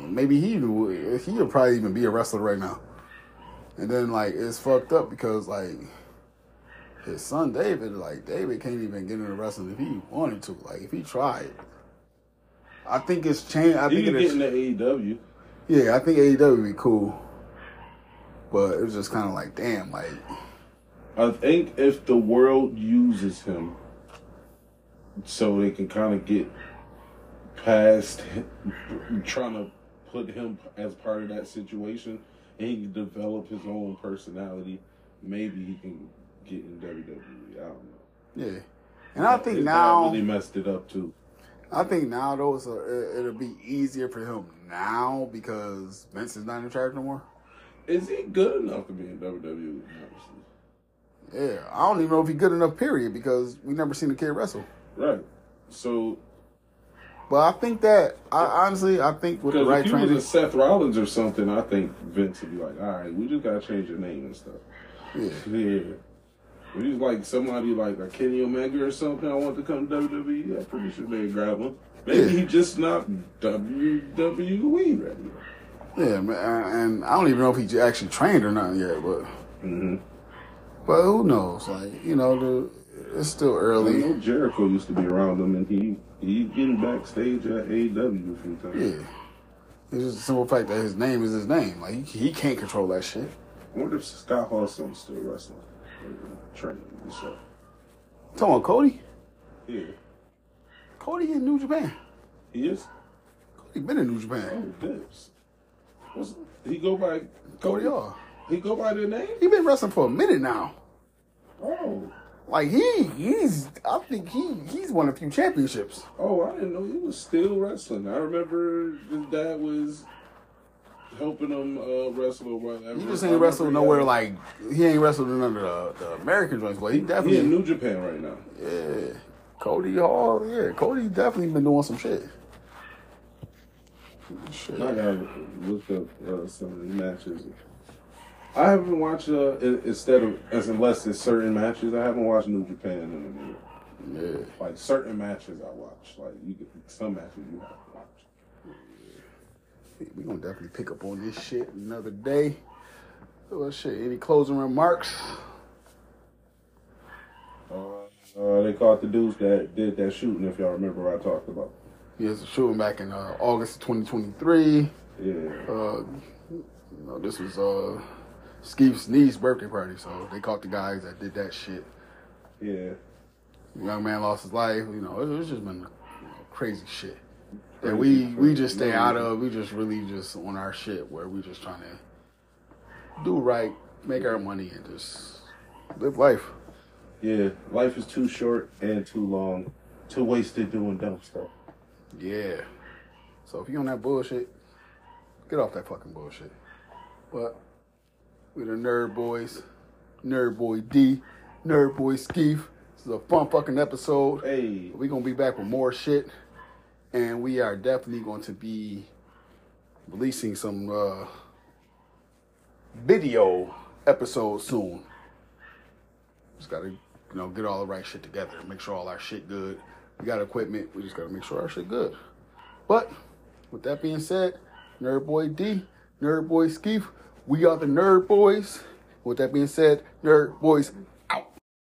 [SPEAKER 1] Maybe he would he would probably even be a wrestler right now. And then like it's fucked up because like his son David, like David can't even get into wrestling if he wanted to. Like if he tried. I think it's changed. I think
[SPEAKER 2] can
[SPEAKER 1] it
[SPEAKER 2] get
[SPEAKER 1] is.
[SPEAKER 2] the AEW.
[SPEAKER 1] Yeah, I think AEW would be cool. But it was just kind of like, damn, like,
[SPEAKER 2] I think if the world uses him, so they can kind of get past trying to put him as part of that situation, and he can develop his own personality, maybe he can get in WWE. I don't know.
[SPEAKER 1] yeah. And I think now,
[SPEAKER 2] really messed it up too.
[SPEAKER 1] I think now though, a, it, it'll be easier for him now because Vince is not in charge no more.
[SPEAKER 2] Is he good enough to be in WWE? Honestly,
[SPEAKER 1] Yeah, I don't even know if he's good enough. Period, because we never seen the kid wrestle.
[SPEAKER 2] right? So
[SPEAKER 1] But I think that I honestly, I think with the right
[SPEAKER 2] if he
[SPEAKER 1] training,
[SPEAKER 2] was a Seth Rollins or something, I think Vince would be like, all right, we just gotta change your name and stuff.
[SPEAKER 1] yeah,
[SPEAKER 2] Yeah. If he's like somebody like a Kenny Omega or something, I want to come to WWE, I'm pretty sure they'd grab him. Maybe
[SPEAKER 1] Yeah.
[SPEAKER 2] he just not WWE ready.
[SPEAKER 1] yeah, man, and I don't even know if he actually trained or not yet. But
[SPEAKER 2] Mm-hmm.
[SPEAKER 1] But who knows? Like you know, the, it's still early.
[SPEAKER 2] know Jericho used to be around him, and he he getting backstage at AEW a few times.
[SPEAKER 1] Yeah. It's just the simple fact that his name is his name. Like he, he can't control that shit.
[SPEAKER 2] I wonder if Scott Hall's still wrestling, or training and stuff.
[SPEAKER 1] Talking about Cody.
[SPEAKER 2] Yeah,
[SPEAKER 1] Cody in New Japan.
[SPEAKER 2] he is.
[SPEAKER 1] Cody been in New Japan.
[SPEAKER 2] Oh, this. What's, he go by
[SPEAKER 1] Cody Hall.
[SPEAKER 2] He go by the name.
[SPEAKER 1] He been wrestling for a minute now.
[SPEAKER 2] Oh,
[SPEAKER 1] Like he he's I think he he's won a few championships.
[SPEAKER 2] oh, I didn't know he was still wrestling. I remember his dad was helping him uh, wrestle or whatever.
[SPEAKER 1] He just ain't
[SPEAKER 2] remember
[SPEAKER 1] wrestled nowhere
[SPEAKER 2] had-
[SPEAKER 1] like he ain't wrestled in none of the, the American joints, but he
[SPEAKER 2] He
[SPEAKER 1] definitely
[SPEAKER 2] in New Japan right now.
[SPEAKER 1] Yeah. Cody Hall, yeah. Cody definitely been doing some shit. Shit.
[SPEAKER 2] I gotta look up uh, some of the matches. I haven't watched uh, instead of as unless it's certain matches. I haven't watched New Japan in a minute.
[SPEAKER 1] Yeah.
[SPEAKER 2] Like certain matches, I watch. Like you, get some matches you have to watch.
[SPEAKER 1] We gonna definitely pick up on this shit another day. Oh shit. Any closing remarks?
[SPEAKER 2] Uh, uh, they caught the dudes that did that shooting. If y'all remember what I talked about.
[SPEAKER 1] He has a shooting back in uh, August of 2023.
[SPEAKER 2] Yeah.
[SPEAKER 1] Uh, you know, this was uh, Skeef's niece's birthday party, so they caught the guys that did that shit.
[SPEAKER 2] Yeah.
[SPEAKER 1] The young man lost his life. You know, it, it's just been you know, crazy shit that we we just stay out of. We just really just on our shit where we just trying to do right, make our money, and just live life.
[SPEAKER 2] Yeah. Life is too short and too long to waste it doing dumb stuff.
[SPEAKER 1] Yeah. So if you on that bullshit, get off that fucking bullshit. But we the nerd boys, nerd boy D, nerd boy Skeef. This is a fun fucking episode.
[SPEAKER 2] Hey.
[SPEAKER 1] we gonna be back with more shit, and we are definitely going to be releasing some uh, video episodes soon. Just gotta, you know, get all the right shit together, make sure all our shit good. We got equipment, we just gotta make sure our shit good. But with that being said, Nerd Boy D, Nerd Boy Skeef, we are the Nerd Boys. With that being said, Nerd Boys